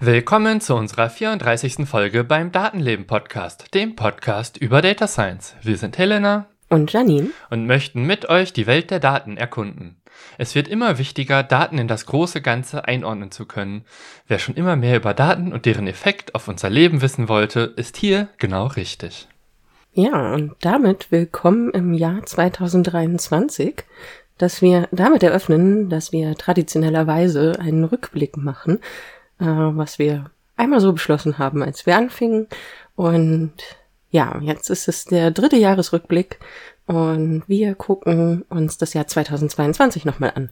Willkommen zu unserer 34. Folge beim Datenleben Podcast, dem Podcast über Data Science. Wir sind Helena und Janine und möchten mit euch die Welt der Daten erkunden. Es wird immer wichtiger, Daten in das große Ganze einordnen zu können. Wer schon immer mehr über Daten und deren Effekt auf unser Leben wissen wollte, ist hier genau richtig. Ja, und damit willkommen im Jahr 2023, dass wir damit eröffnen, dass wir traditionellerweise einen Rückblick machen, äh, was wir einmal so beschlossen haben, als wir anfingen. Und ja, jetzt ist es der dritte Jahresrückblick und wir gucken uns das Jahr 2022 nochmal an.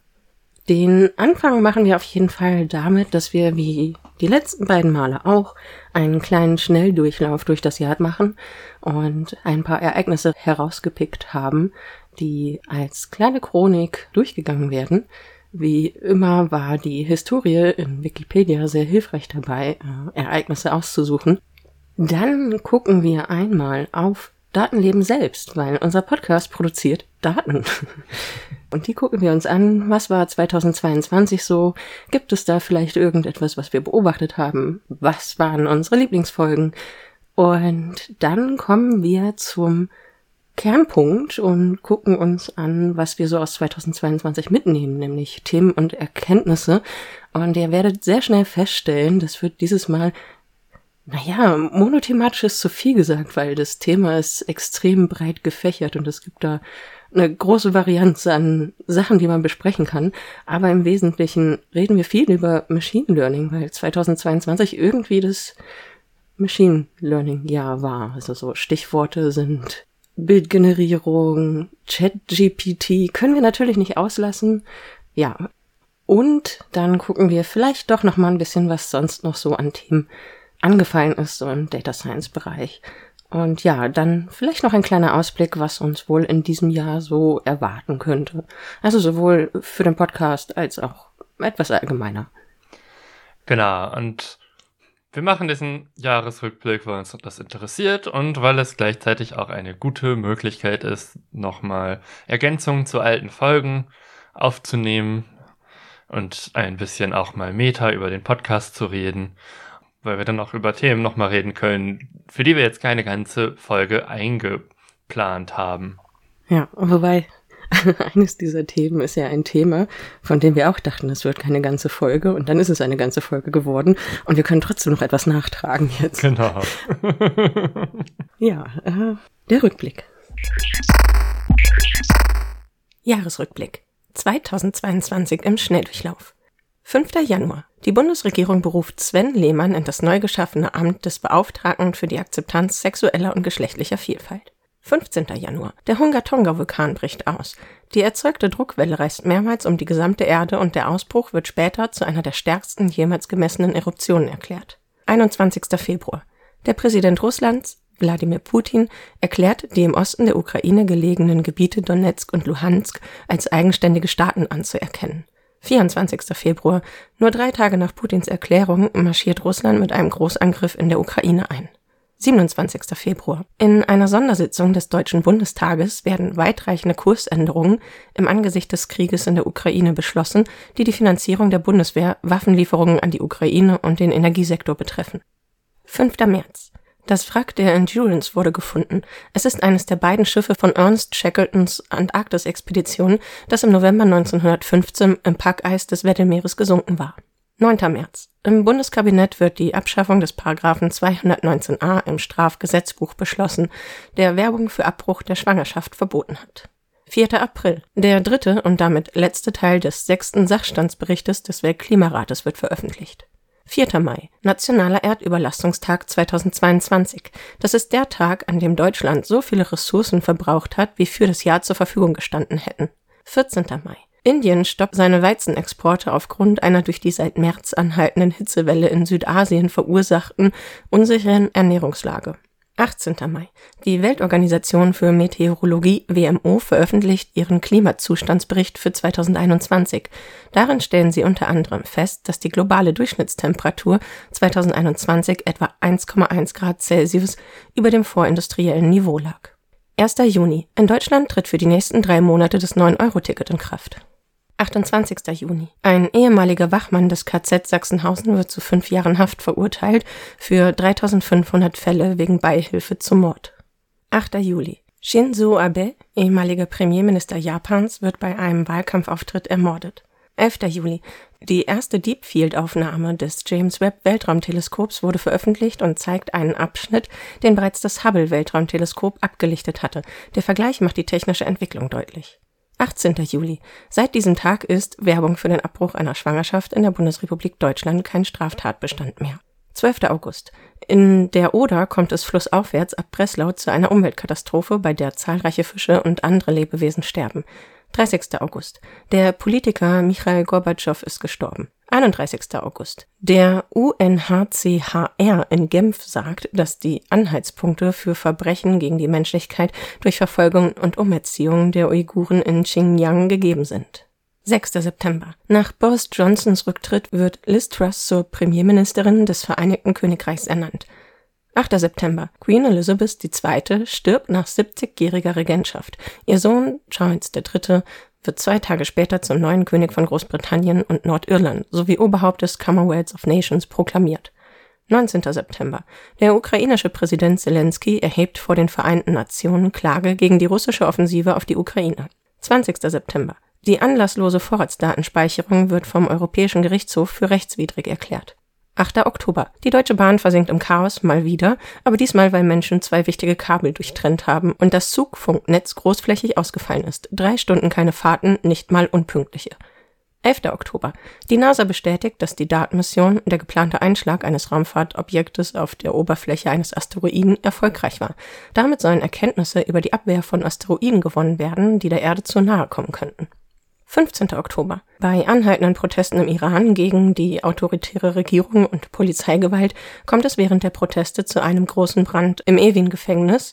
Den Anfang machen wir auf jeden Fall damit, dass wir wie die letzten beiden Male auch einen kleinen Schnelldurchlauf durch das Jahr machen und ein paar Ereignisse herausgepickt haben, die als kleine Chronik durchgegangen werden. Wie immer war die Historie in Wikipedia sehr hilfreich dabei, äh, Ereignisse auszusuchen. Dann gucken wir einmal auf Datenleben selbst, weil unser Podcast produziert Daten. Und die gucken wir uns an. Was war 2022 so? Gibt es da vielleicht irgendetwas, was wir beobachtet haben? Was waren unsere Lieblingsfolgen? Und dann kommen wir zum Kernpunkt und gucken uns an, was wir so aus 2022 mitnehmen, nämlich Themen und Erkenntnisse. Und ihr werdet sehr schnell feststellen, das wird dieses Mal naja, monothematisch ist zu viel gesagt, weil das Thema ist extrem breit gefächert und es gibt da eine große Varianz an Sachen, die man besprechen kann. Aber im Wesentlichen reden wir viel über Machine Learning, weil 2022 irgendwie das Machine Learning Jahr war. Also so Stichworte sind Bildgenerierung, Chat-GPT, können wir natürlich nicht auslassen. Ja. Und dann gucken wir vielleicht doch noch mal ein bisschen, was sonst noch so an Themen angefallen ist, so im Data Science Bereich. Und ja, dann vielleicht noch ein kleiner Ausblick, was uns wohl in diesem Jahr so erwarten könnte. Also sowohl für den Podcast als auch etwas allgemeiner. Genau, und wir machen diesen Jahresrückblick, weil uns das interessiert und weil es gleichzeitig auch eine gute Möglichkeit ist, nochmal Ergänzungen zu alten Folgen aufzunehmen und ein bisschen auch mal Meta über den Podcast zu reden weil wir dann auch über Themen nochmal reden können, für die wir jetzt keine ganze Folge eingeplant haben. Ja, wobei eines dieser Themen ist ja ein Thema, von dem wir auch dachten, es wird keine ganze Folge und dann ist es eine ganze Folge geworden und wir können trotzdem noch etwas nachtragen jetzt. Genau. ja, äh, der Rückblick. Jahresrückblick 2022 im Schnelldurchlauf. 5. Januar. Die Bundesregierung beruft Sven Lehmann in das neu geschaffene Amt des Beauftragten für die Akzeptanz sexueller und geschlechtlicher Vielfalt. 15. Januar. Der Hunga-Tonga-Vulkan bricht aus. Die erzeugte Druckwelle reißt mehrmals um die gesamte Erde und der Ausbruch wird später zu einer der stärksten jemals gemessenen Eruptionen erklärt. 21. Februar. Der Präsident Russlands, Wladimir Putin, erklärt die im Osten der Ukraine gelegenen Gebiete Donetsk und Luhansk als eigenständige Staaten anzuerkennen. 24. Februar, nur drei Tage nach Putins Erklärung, marschiert Russland mit einem Großangriff in der Ukraine ein. 27. Februar. In einer Sondersitzung des Deutschen Bundestages werden weitreichende Kursänderungen im Angesicht des Krieges in der Ukraine beschlossen, die die Finanzierung der Bundeswehr, Waffenlieferungen an die Ukraine und den Energiesektor betreffen. 5. März. Das Wrack der Endurance wurde gefunden. Es ist eines der beiden Schiffe von Ernst Shackletons Antarktis-Expedition, das im November 1915 im Packeis des Weddellmeeres gesunken war. 9. März. Im Bundeskabinett wird die Abschaffung des Paragraphen 219a im Strafgesetzbuch beschlossen, der Werbung für Abbruch der Schwangerschaft verboten hat. 4. April. Der dritte und damit letzte Teil des sechsten Sachstandsberichtes des Weltklimarates wird veröffentlicht. 4. Mai, Nationaler Erdüberlastungstag 2022. Das ist der Tag, an dem Deutschland so viele Ressourcen verbraucht hat, wie für das Jahr zur Verfügung gestanden hätten. 14. Mai. Indien stoppt seine Weizenexporte aufgrund einer durch die seit März anhaltenden Hitzewelle in Südasien verursachten unsicheren Ernährungslage. 18. Mai. Die Weltorganisation für Meteorologie WMO veröffentlicht ihren Klimazustandsbericht für 2021. Darin stellen sie unter anderem fest, dass die globale Durchschnittstemperatur 2021 etwa 1,1 Grad Celsius über dem vorindustriellen Niveau lag. 1. Juni. In Deutschland tritt für die nächsten drei Monate das 9-Euro-Ticket in Kraft. 28. Juni. Ein ehemaliger Wachmann des KZ Sachsenhausen wird zu fünf Jahren Haft verurteilt für 3500 Fälle wegen Beihilfe zum Mord. 8. Juli. Shinzo Abe, ehemaliger Premierminister Japans, wird bei einem Wahlkampfauftritt ermordet. 11. Juli. Die erste Deep Field Aufnahme des James Webb Weltraumteleskops wurde veröffentlicht und zeigt einen Abschnitt, den bereits das Hubble Weltraumteleskop abgelichtet hatte. Der Vergleich macht die technische Entwicklung deutlich. 18. Juli. Seit diesem Tag ist Werbung für den Abbruch einer Schwangerschaft in der Bundesrepublik Deutschland kein Straftatbestand mehr. 12. August. In der Oder kommt es flussaufwärts ab Breslau zu einer Umweltkatastrophe, bei der zahlreiche Fische und andere Lebewesen sterben. 30. August. Der Politiker Michail Gorbatschow ist gestorben. 31. August. Der UNHCHR in Genf sagt, dass die Anhaltspunkte für Verbrechen gegen die Menschlichkeit durch Verfolgung und Umerziehung der Uiguren in Xinjiang gegeben sind. 6. September. Nach Boris Johnsons Rücktritt wird Liz Truss zur Premierministerin des Vereinigten Königreichs ernannt. 8. September. Queen Elizabeth II. stirbt nach 70-jähriger Regentschaft. Ihr Sohn Charles III wird zwei Tage später zum neuen König von Großbritannien und Nordirland sowie Oberhaupt des Commonwealth of Nations proklamiert. 19. September. Der ukrainische Präsident Zelensky erhebt vor den Vereinten Nationen Klage gegen die russische Offensive auf die Ukraine. 20. September. Die anlasslose Vorratsdatenspeicherung wird vom Europäischen Gerichtshof für rechtswidrig erklärt. 8. Oktober. Die Deutsche Bahn versinkt im Chaos mal wieder, aber diesmal, weil Menschen zwei wichtige Kabel durchtrennt haben und das Zugfunknetz großflächig ausgefallen ist. Drei Stunden keine Fahrten, nicht mal unpünktliche. 11. Oktober. Die NASA bestätigt, dass die DART-Mission, der geplante Einschlag eines Raumfahrtobjektes auf der Oberfläche eines Asteroiden, erfolgreich war. Damit sollen Erkenntnisse über die Abwehr von Asteroiden gewonnen werden, die der Erde zu nahe kommen könnten. 15. Oktober. Bei anhaltenden Protesten im Iran gegen die autoritäre Regierung und Polizeigewalt kommt es während der Proteste zu einem großen Brand im Evin-Gefängnis,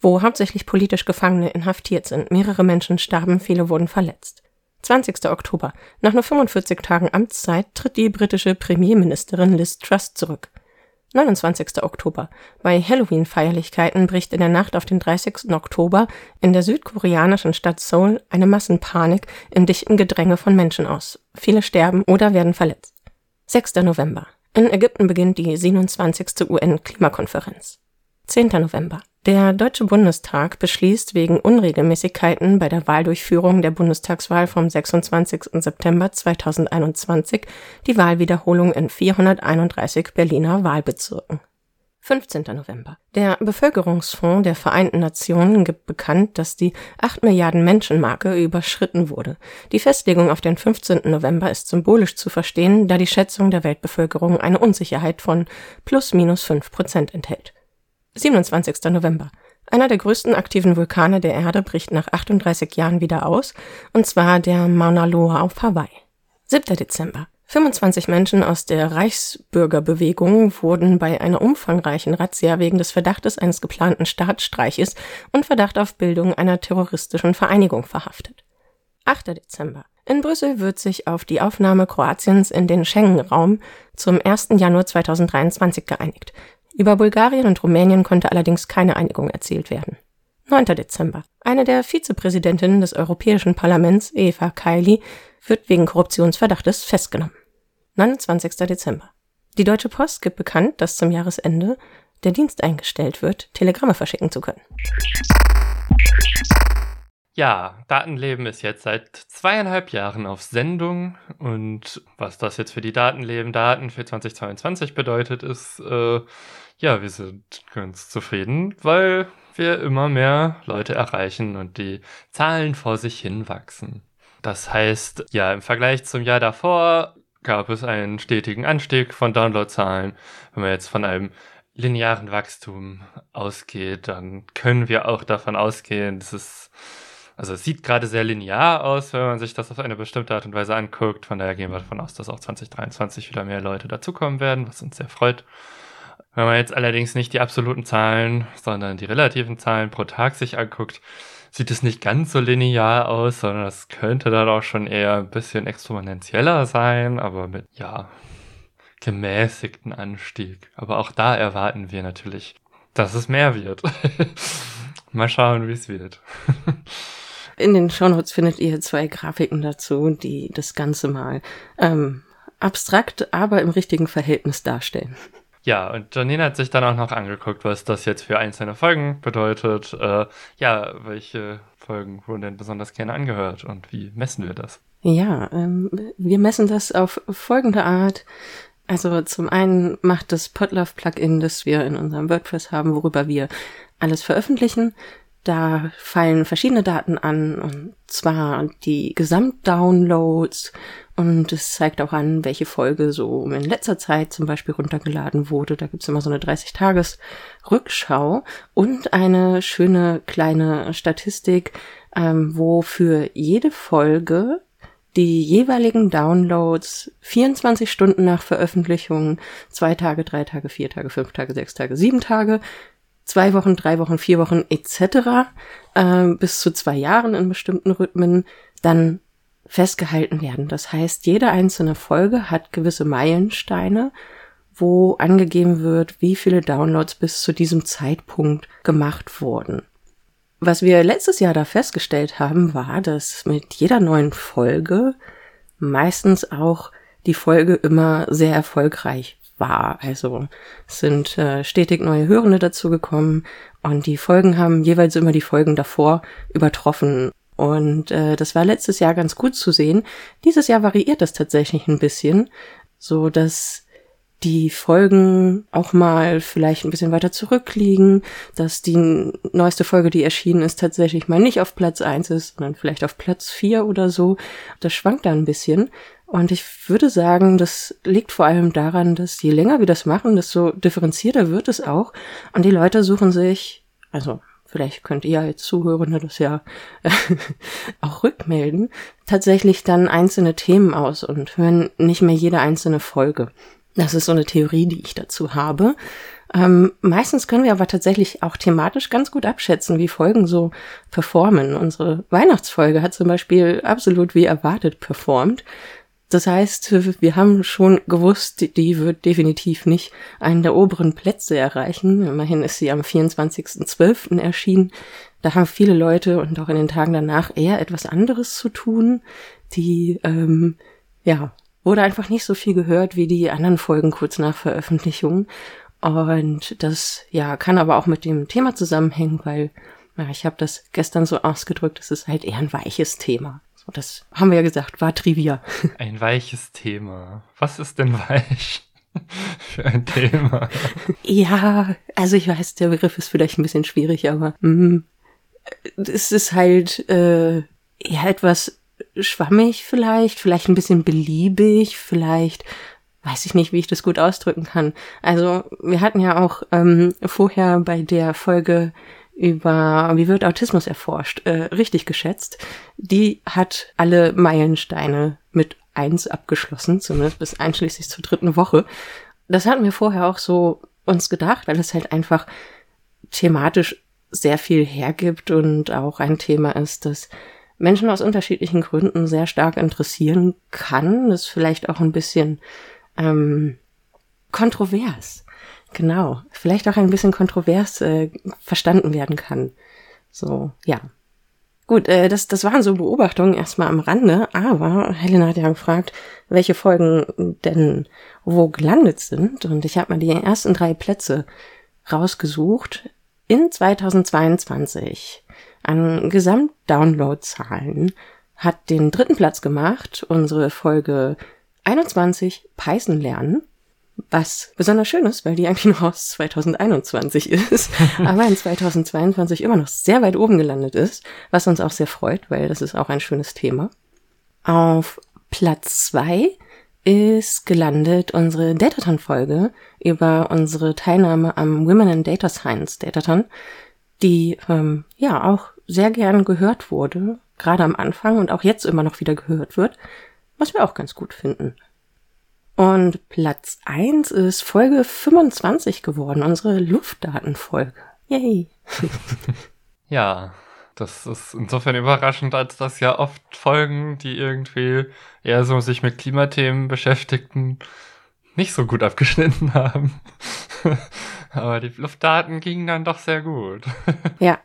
wo hauptsächlich politisch Gefangene inhaftiert sind. Mehrere Menschen starben, viele wurden verletzt. 20. Oktober. Nach nur 45 Tagen Amtszeit tritt die britische Premierministerin Liz Truss zurück. 29. Oktober. Bei Halloween-Feierlichkeiten bricht in der Nacht auf den 30. Oktober in der südkoreanischen Stadt Seoul eine Massenpanik im dichten Gedränge von Menschen aus. Viele sterben oder werden verletzt. 6. November. In Ägypten beginnt die 27. UN-Klimakonferenz. 10. November. Der Deutsche Bundestag beschließt wegen Unregelmäßigkeiten bei der Wahldurchführung der Bundestagswahl vom 26. September 2021 die Wahlwiederholung in 431 Berliner Wahlbezirken. 15. November. Der Bevölkerungsfonds der Vereinten Nationen gibt bekannt, dass die 8 Milliarden Menschen-Marke überschritten wurde. Die Festlegung auf den 15. November ist symbolisch zu verstehen, da die Schätzung der Weltbevölkerung eine Unsicherheit von plus minus 5 Prozent enthält. 27. November. Einer der größten aktiven Vulkane der Erde bricht nach 38 Jahren wieder aus, und zwar der Mauna Loa auf Hawaii. 7. Dezember. 25 Menschen aus der Reichsbürgerbewegung wurden bei einer umfangreichen Razzia wegen des Verdachtes eines geplanten Staatsstreiches und Verdacht auf Bildung einer terroristischen Vereinigung verhaftet. 8. Dezember. In Brüssel wird sich auf die Aufnahme Kroatiens in den Schengen-Raum zum 1. Januar 2023 geeinigt. Über Bulgarien und Rumänien konnte allerdings keine Einigung erzielt werden. 9. Dezember. Eine der Vizepräsidentinnen des Europäischen Parlaments, Eva Kaili, wird wegen Korruptionsverdachtes festgenommen. 29. Dezember. Die Deutsche Post gibt bekannt, dass zum Jahresende der Dienst eingestellt wird, Telegramme verschicken zu können. Ja, Datenleben ist jetzt seit zweieinhalb Jahren auf Sendung und was das jetzt für die Datenleben Daten für 2022 bedeutet, ist, äh, ja, wir sind ganz zufrieden, weil wir immer mehr Leute erreichen und die Zahlen vor sich hin wachsen. Das heißt, ja, im Vergleich zum Jahr davor gab es einen stetigen Anstieg von Downloadzahlen. Wenn man jetzt von einem linearen Wachstum ausgeht, dann können wir auch davon ausgehen, dass es also es sieht gerade sehr linear aus, wenn man sich das auf eine bestimmte Art und Weise anguckt. Von daher gehen wir davon aus, dass auch 2023 wieder mehr Leute dazukommen werden, was uns sehr freut. Wenn man jetzt allerdings nicht die absoluten Zahlen, sondern die relativen Zahlen pro Tag sich anguckt, sieht es nicht ganz so linear aus, sondern es könnte dann auch schon eher ein bisschen exponentieller sein, aber mit, ja, gemäßigten Anstieg. Aber auch da erwarten wir natürlich, dass es mehr wird. mal schauen, wie es wird. In den Shownotes findet ihr zwei Grafiken dazu, die das Ganze mal ähm, abstrakt, aber im richtigen Verhältnis darstellen. Ja, und Janine hat sich dann auch noch angeguckt, was das jetzt für einzelne Folgen bedeutet. Äh, ja, welche Folgen wurden denn besonders gerne angehört und wie messen wir das? Ja, ähm, wir messen das auf folgende Art. Also zum einen macht das Podlove-Plugin, das wir in unserem WordPress haben, worüber wir alles veröffentlichen. Da fallen verschiedene Daten an, und zwar die Gesamtdownloads und es zeigt auch an, welche Folge so in letzter Zeit zum Beispiel runtergeladen wurde. Da gibt's immer so eine 30-Tages-Rückschau und eine schöne kleine Statistik, ähm, wo für jede Folge die jeweiligen Downloads 24 Stunden nach Veröffentlichung, zwei Tage, drei Tage, vier Tage, fünf Tage, sechs Tage, sieben Tage, zwei Wochen, drei Wochen, vier Wochen etc. Äh, bis zu zwei Jahren in bestimmten Rhythmen dann festgehalten werden. Das heißt, jede einzelne Folge hat gewisse Meilensteine, wo angegeben wird, wie viele Downloads bis zu diesem Zeitpunkt gemacht wurden. Was wir letztes Jahr da festgestellt haben, war, dass mit jeder neuen Folge meistens auch die Folge immer sehr erfolgreich war. Also sind äh, stetig neue Hörende dazugekommen und die Folgen haben jeweils immer die Folgen davor übertroffen. Und äh, das war letztes Jahr ganz gut zu sehen. Dieses Jahr variiert das tatsächlich ein bisschen, so dass die Folgen auch mal vielleicht ein bisschen weiter zurückliegen, dass die neueste Folge, die erschienen ist, tatsächlich mal nicht auf Platz eins ist, sondern vielleicht auf Platz vier oder so. Das schwankt da ein bisschen. Und ich würde sagen, das liegt vor allem daran, dass je länger wir das machen, desto differenzierter wird es auch. Und die Leute suchen sich, also vielleicht könnt ihr als Zuhörende das ja auch rückmelden, tatsächlich dann einzelne Themen aus und hören nicht mehr jede einzelne Folge. Das ist so eine Theorie, die ich dazu habe. Ähm, meistens können wir aber tatsächlich auch thematisch ganz gut abschätzen, wie Folgen so performen. Unsere Weihnachtsfolge hat zum Beispiel absolut wie erwartet performt. Das heißt, wir haben schon gewusst, die wird definitiv nicht einen der oberen Plätze erreichen. Immerhin ist sie am 24.12. erschienen. Da haben viele Leute und auch in den Tagen danach eher etwas anderes zu tun. Die, ähm, ja, wurde einfach nicht so viel gehört wie die anderen Folgen kurz nach Veröffentlichung. Und das, ja, kann aber auch mit dem Thema zusammenhängen, weil, ja, ich habe das gestern so ausgedrückt, es ist halt eher ein weiches Thema. So, das haben wir ja gesagt, war Trivia. Ein weiches Thema. Was ist denn weich? Für ein Thema. Ja, also ich weiß, der Begriff ist vielleicht ein bisschen schwierig, aber mm, es ist halt äh, ja etwas schwammig vielleicht, vielleicht ein bisschen beliebig, vielleicht weiß ich nicht, wie ich das gut ausdrücken kann. Also wir hatten ja auch ähm, vorher bei der Folge über wie wird Autismus erforscht, äh, richtig geschätzt. Die hat alle Meilensteine mit eins abgeschlossen, zumindest bis einschließlich zur dritten Woche. Das hatten wir vorher auch so uns gedacht, weil es halt einfach thematisch sehr viel hergibt und auch ein Thema ist, das Menschen aus unterschiedlichen Gründen sehr stark interessieren kann. Das ist vielleicht auch ein bisschen ähm, kontrovers. Genau. Vielleicht auch ein bisschen kontrovers äh, verstanden werden kann. So, ja. Gut, äh, das, das waren so Beobachtungen erstmal am Rande, aber Helena hat ja gefragt, welche Folgen denn wo gelandet sind. Und ich habe mal die ersten drei Plätze rausgesucht in 2022 an Gesamtdownloadzahlen hat den dritten Platz gemacht, unsere Folge 21 Python lernen. Was besonders schön ist, weil die eigentlich noch aus 2021 ist, aber in 2022 immer noch sehr weit oben gelandet ist, was uns auch sehr freut, weil das ist auch ein schönes Thema. Auf Platz zwei ist gelandet unsere Dataton-Folge über unsere Teilnahme am Women in Data Science Dataton, die ähm, ja auch sehr gern gehört wurde, gerade am Anfang und auch jetzt immer noch wieder gehört wird, was wir auch ganz gut finden. Und Platz 1 ist Folge 25 geworden, unsere Luftdatenfolge. Yay! ja, das ist insofern überraschend, als das ja oft Folgen, die irgendwie eher so sich mit Klimathemen beschäftigten, nicht so gut abgeschnitten haben. Aber die Luftdaten gingen dann doch sehr gut. ja.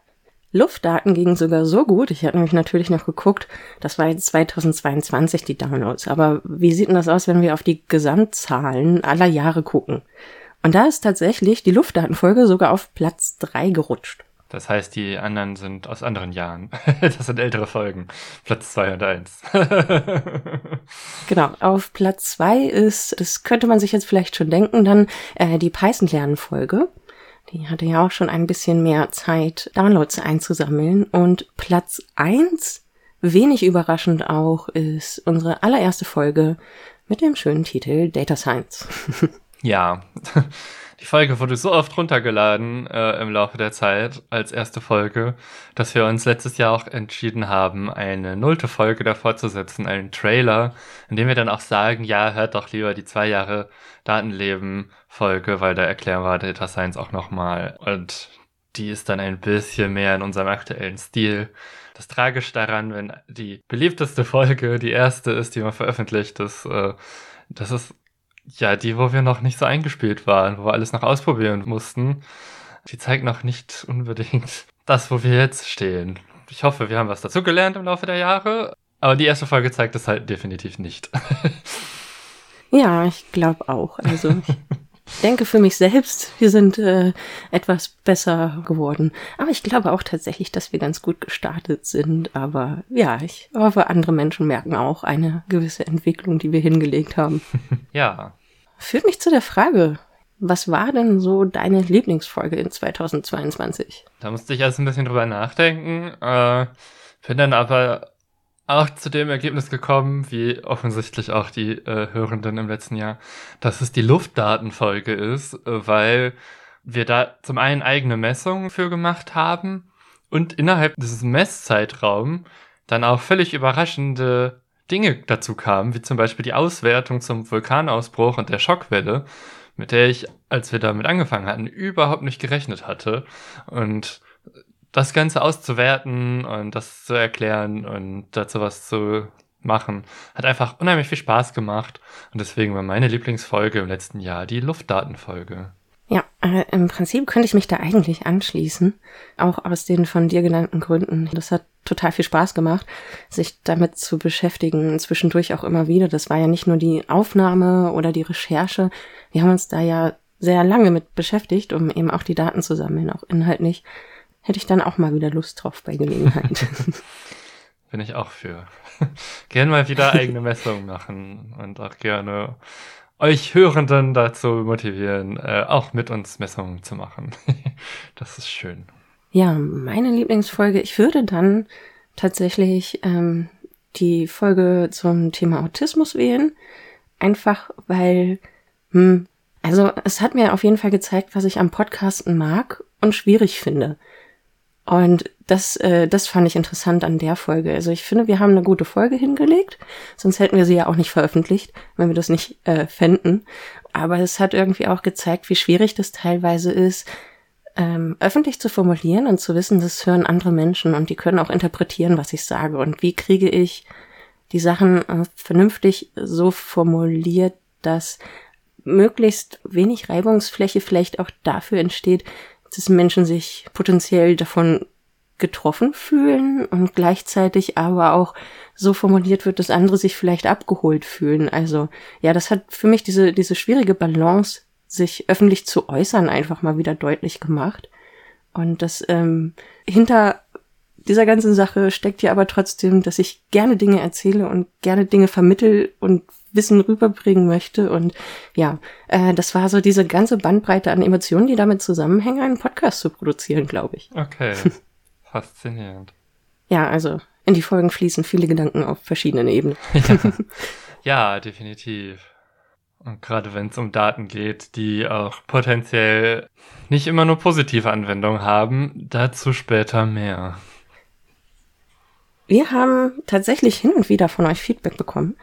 Luftdaten gingen sogar so gut. Ich hatte nämlich natürlich noch geguckt, das war jetzt 2022 die Downloads. Aber wie sieht denn das aus, wenn wir auf die Gesamtzahlen aller Jahre gucken? Und da ist tatsächlich die Luftdatenfolge sogar auf Platz drei gerutscht. Das heißt, die anderen sind aus anderen Jahren. Das sind ältere Folgen. Platz zwei und eins. genau, auf Platz zwei ist, das könnte man sich jetzt vielleicht schon denken, dann äh, die Python-Lernen-Folge. Die hatte ja auch schon ein bisschen mehr Zeit, Downloads einzusammeln. Und Platz eins, wenig überraschend auch, ist unsere allererste Folge mit dem schönen Titel Data Science. ja. Die Folge wurde so oft runtergeladen äh, im Laufe der Zeit als erste Folge, dass wir uns letztes Jahr auch entschieden haben, eine nullte Folge davor zu setzen, einen Trailer, in dem wir dann auch sagen, ja, hört doch lieber die zwei Jahre Datenleben-Folge, weil da erklären wir Data Science auch nochmal. Und die ist dann ein bisschen mehr in unserem aktuellen Stil. Das Tragische daran, wenn die beliebteste Folge die erste ist, die man veröffentlicht, ist, äh, das ist ja, die, wo wir noch nicht so eingespielt waren, wo wir alles noch ausprobieren mussten, die zeigt noch nicht unbedingt das, wo wir jetzt stehen. Ich hoffe, wir haben was dazugelernt im Laufe der Jahre, aber die erste Folge zeigt es halt definitiv nicht. ja, ich glaube auch. Also denke für mich selbst, wir sind äh, etwas besser geworden. Aber ich glaube auch tatsächlich, dass wir ganz gut gestartet sind. Aber ja, ich hoffe, andere Menschen merken auch eine gewisse Entwicklung, die wir hingelegt haben. ja. Führt mich zu der Frage, was war denn so deine Lieblingsfolge in 2022? Da musste ich erst ein bisschen drüber nachdenken. Äh, bin dann aber auch zu dem Ergebnis gekommen, wie offensichtlich auch die äh, Hörenden im letzten Jahr, dass es die Luftdatenfolge ist, äh, weil wir da zum einen eigene Messungen für gemacht haben und innerhalb dieses Messzeitraums dann auch völlig überraschende Dinge dazu kamen, wie zum Beispiel die Auswertung zum Vulkanausbruch und der Schockwelle, mit der ich, als wir damit angefangen hatten, überhaupt nicht gerechnet hatte. Und das Ganze auszuwerten und das zu erklären und dazu was zu machen, hat einfach unheimlich viel Spaß gemacht. Und deswegen war meine Lieblingsfolge im letzten Jahr die Luftdatenfolge. Ja, äh, im Prinzip könnte ich mich da eigentlich anschließen, auch aus den von dir genannten Gründen. Das hat total viel Spaß gemacht, sich damit zu beschäftigen, zwischendurch auch immer wieder. Das war ja nicht nur die Aufnahme oder die Recherche. Wir haben uns da ja sehr lange mit beschäftigt, um eben auch die Daten zu sammeln, auch inhaltlich hätte ich dann auch mal wieder Lust drauf bei Gelegenheit. Bin ich auch für. gerne mal wieder eigene Messungen machen und auch gerne euch Hörenden dazu motivieren, äh, auch mit uns Messungen zu machen. das ist schön. Ja, meine Lieblingsfolge, ich würde dann tatsächlich ähm, die Folge zum Thema Autismus wählen. Einfach weil, hm, also es hat mir auf jeden Fall gezeigt, was ich am Podcasten mag und schwierig finde. Und das, äh, das fand ich interessant an der Folge. Also ich finde, wir haben eine gute Folge hingelegt, sonst hätten wir sie ja auch nicht veröffentlicht, wenn wir das nicht äh, fänden. Aber es hat irgendwie auch gezeigt, wie schwierig das teilweise ist, ähm, öffentlich zu formulieren und zu wissen, das hören andere Menschen und die können auch interpretieren, was ich sage. Und wie kriege ich die Sachen äh, vernünftig so formuliert, dass möglichst wenig Reibungsfläche vielleicht auch dafür entsteht, dass Menschen sich potenziell davon getroffen fühlen und gleichzeitig aber auch so formuliert wird, dass andere sich vielleicht abgeholt fühlen. Also ja, das hat für mich diese, diese schwierige Balance, sich öffentlich zu äußern, einfach mal wieder deutlich gemacht. Und das ähm, hinter dieser ganzen Sache steckt ja aber trotzdem, dass ich gerne Dinge erzähle und gerne Dinge vermittel und Wissen rüberbringen möchte. Und ja, äh, das war so diese ganze Bandbreite an Emotionen, die damit zusammenhängen, einen Podcast zu produzieren, glaube ich. Okay. Faszinierend. Ja, also in die Folgen fließen viele Gedanken auf verschiedenen Ebenen. ja. ja, definitiv. Und gerade wenn es um Daten geht, die auch potenziell nicht immer nur positive Anwendungen haben, dazu später mehr. Wir haben tatsächlich hin und wieder von euch Feedback bekommen,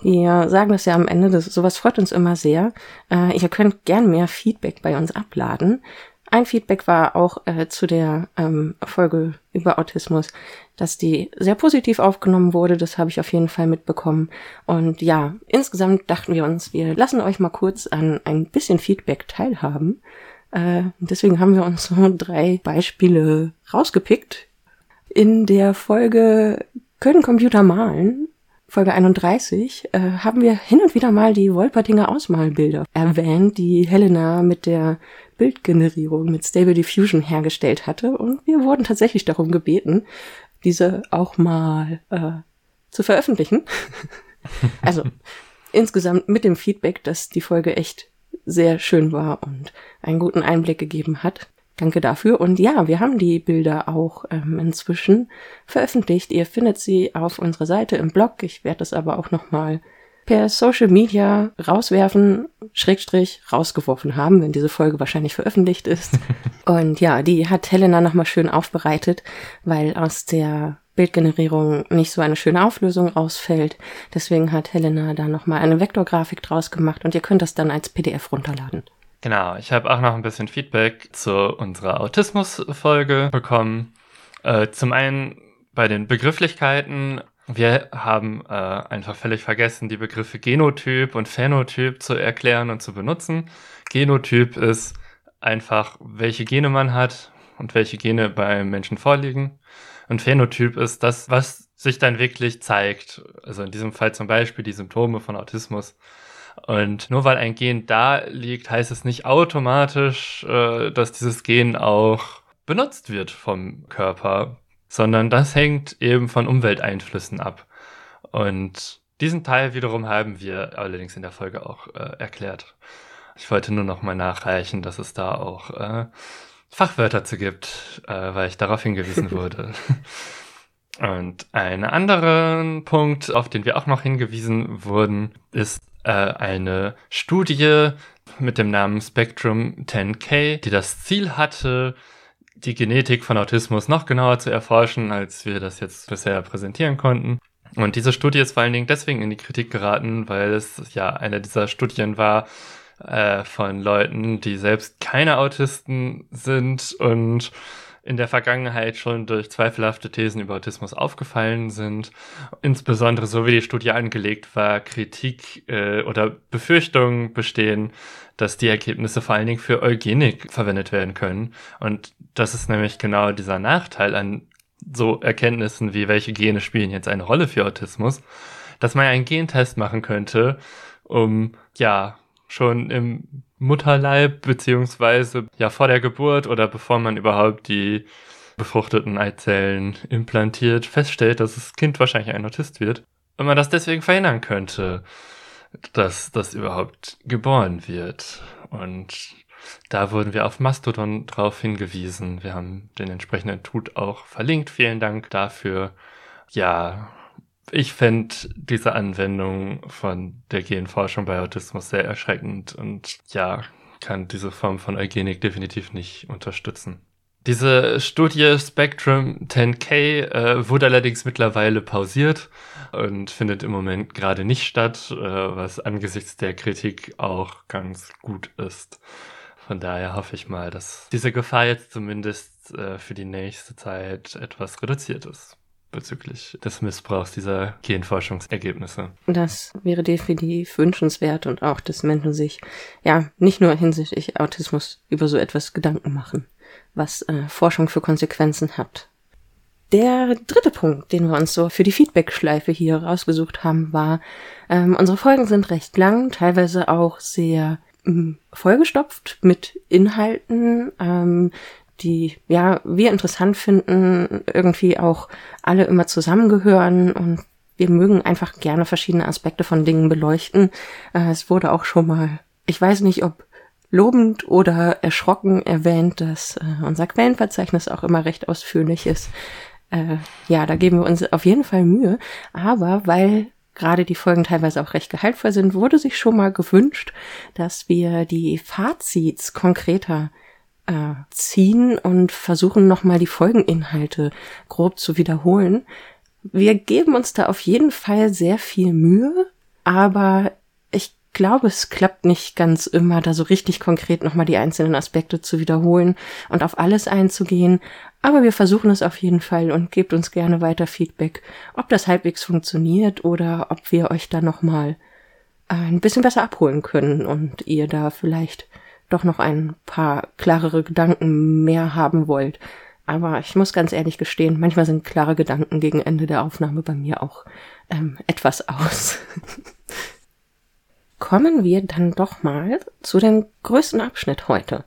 Wir sagen das ja am Ende, das, sowas freut uns immer sehr. Äh, ihr könnt gern mehr Feedback bei uns abladen. Ein Feedback war auch äh, zu der ähm, Folge über Autismus, dass die sehr positiv aufgenommen wurde. Das habe ich auf jeden Fall mitbekommen. Und ja, insgesamt dachten wir uns, wir lassen euch mal kurz an ein bisschen Feedback teilhaben. Äh, deswegen haben wir uns so drei Beispiele rausgepickt. In der Folge Können Computer malen Folge 31 äh, haben wir hin und wieder mal die Wolpertinger Ausmalbilder erwähnt, die Helena mit der Bildgenerierung mit Stable Diffusion hergestellt hatte. Und wir wurden tatsächlich darum gebeten, diese auch mal äh, zu veröffentlichen. also insgesamt mit dem Feedback, dass die Folge echt sehr schön war und einen guten Einblick gegeben hat. Danke dafür. Und ja, wir haben die Bilder auch ähm, inzwischen veröffentlicht. Ihr findet sie auf unserer Seite im Blog. Ich werde das aber auch nochmal per Social Media rauswerfen, Schrägstrich rausgeworfen haben, wenn diese Folge wahrscheinlich veröffentlicht ist. Und ja, die hat Helena nochmal schön aufbereitet, weil aus der Bildgenerierung nicht so eine schöne Auflösung rausfällt. Deswegen hat Helena da nochmal eine Vektorgrafik draus gemacht und ihr könnt das dann als PDF runterladen. Genau, ich habe auch noch ein bisschen Feedback zu unserer Autismus-Folge bekommen. Äh, zum einen bei den Begrifflichkeiten wir haben äh, einfach völlig vergessen, die Begriffe Genotyp und Phänotyp zu erklären und zu benutzen. Genotyp ist einfach, welche Gene man hat und welche Gene beim Menschen vorliegen. Und Phänotyp ist das, was sich dann wirklich zeigt. Also in diesem Fall zum Beispiel die Symptome von Autismus. Und nur weil ein Gen da liegt, heißt es nicht automatisch, äh, dass dieses Gen auch benutzt wird vom Körper sondern das hängt eben von Umwelteinflüssen ab. Und diesen Teil wiederum haben wir allerdings in der Folge auch äh, erklärt. Ich wollte nur noch mal nachreichen, dass es da auch äh, Fachwörter zu gibt, äh, weil ich darauf hingewiesen wurde. Und einen anderen Punkt, auf den wir auch noch hingewiesen wurden, ist äh, eine Studie mit dem Namen Spectrum 10K, die das Ziel hatte, die Genetik von Autismus noch genauer zu erforschen, als wir das jetzt bisher präsentieren konnten. Und diese Studie ist vor allen Dingen deswegen in die Kritik geraten, weil es ja eine dieser Studien war äh, von Leuten, die selbst keine Autisten sind und in der Vergangenheit schon durch zweifelhafte Thesen über Autismus aufgefallen sind. Insbesondere so wie die Studie angelegt war, Kritik äh, oder Befürchtungen bestehen, dass die Ergebnisse vor allen Dingen für Eugenik verwendet werden können. Und das ist nämlich genau dieser Nachteil an so Erkenntnissen wie welche Gene spielen jetzt eine Rolle für Autismus, dass man einen Gentest machen könnte, um ja schon im Mutterleib beziehungsweise ja vor der Geburt oder bevor man überhaupt die befruchteten Eizellen implantiert, feststellt, dass das Kind wahrscheinlich ein Autist wird und man das deswegen verhindern könnte dass das überhaupt geboren wird. Und da wurden wir auf Mastodon drauf hingewiesen. Wir haben den entsprechenden Tut auch verlinkt. Vielen Dank dafür. Ja, ich fände diese Anwendung von der Genforschung bei Autismus sehr erschreckend und ja, kann diese Form von Eugenik definitiv nicht unterstützen. Diese Studie Spectrum 10K äh, wurde allerdings mittlerweile pausiert und findet im Moment gerade nicht statt, äh, was angesichts der Kritik auch ganz gut ist. Von daher hoffe ich mal, dass diese Gefahr jetzt zumindest äh, für die nächste Zeit etwas reduziert ist bezüglich des Missbrauchs dieser Genforschungsergebnisse. Das wäre definitiv wünschenswert und auch, dass Menschen sich ja nicht nur hinsichtlich Autismus über so etwas Gedanken machen was äh, Forschung für Konsequenzen hat. Der dritte Punkt, den wir uns so für die Feedback-Schleife hier rausgesucht haben, war, ähm, unsere Folgen sind recht lang, teilweise auch sehr ähm, vollgestopft mit Inhalten, ähm, die ja wir interessant finden, irgendwie auch alle immer zusammengehören und wir mögen einfach gerne verschiedene Aspekte von Dingen beleuchten. Äh, es wurde auch schon mal, ich weiß nicht, ob lobend oder erschrocken erwähnt, dass äh, unser Quellenverzeichnis auch immer recht ausführlich ist. Äh, ja, da geben wir uns auf jeden Fall Mühe. Aber weil gerade die Folgen teilweise auch recht gehaltvoll sind, wurde sich schon mal gewünscht, dass wir die Fazits konkreter äh, ziehen und versuchen nochmal die Folgeninhalte grob zu wiederholen. Wir geben uns da auf jeden Fall sehr viel Mühe, aber ich glaube, es klappt nicht ganz immer, da so richtig konkret nochmal die einzelnen Aspekte zu wiederholen und auf alles einzugehen. Aber wir versuchen es auf jeden Fall und gebt uns gerne weiter Feedback, ob das halbwegs funktioniert oder ob wir euch da nochmal ein bisschen besser abholen können und ihr da vielleicht doch noch ein paar klarere Gedanken mehr haben wollt. Aber ich muss ganz ehrlich gestehen, manchmal sind klare Gedanken gegen Ende der Aufnahme bei mir auch ähm, etwas aus. Kommen wir dann doch mal zu dem größten Abschnitt heute.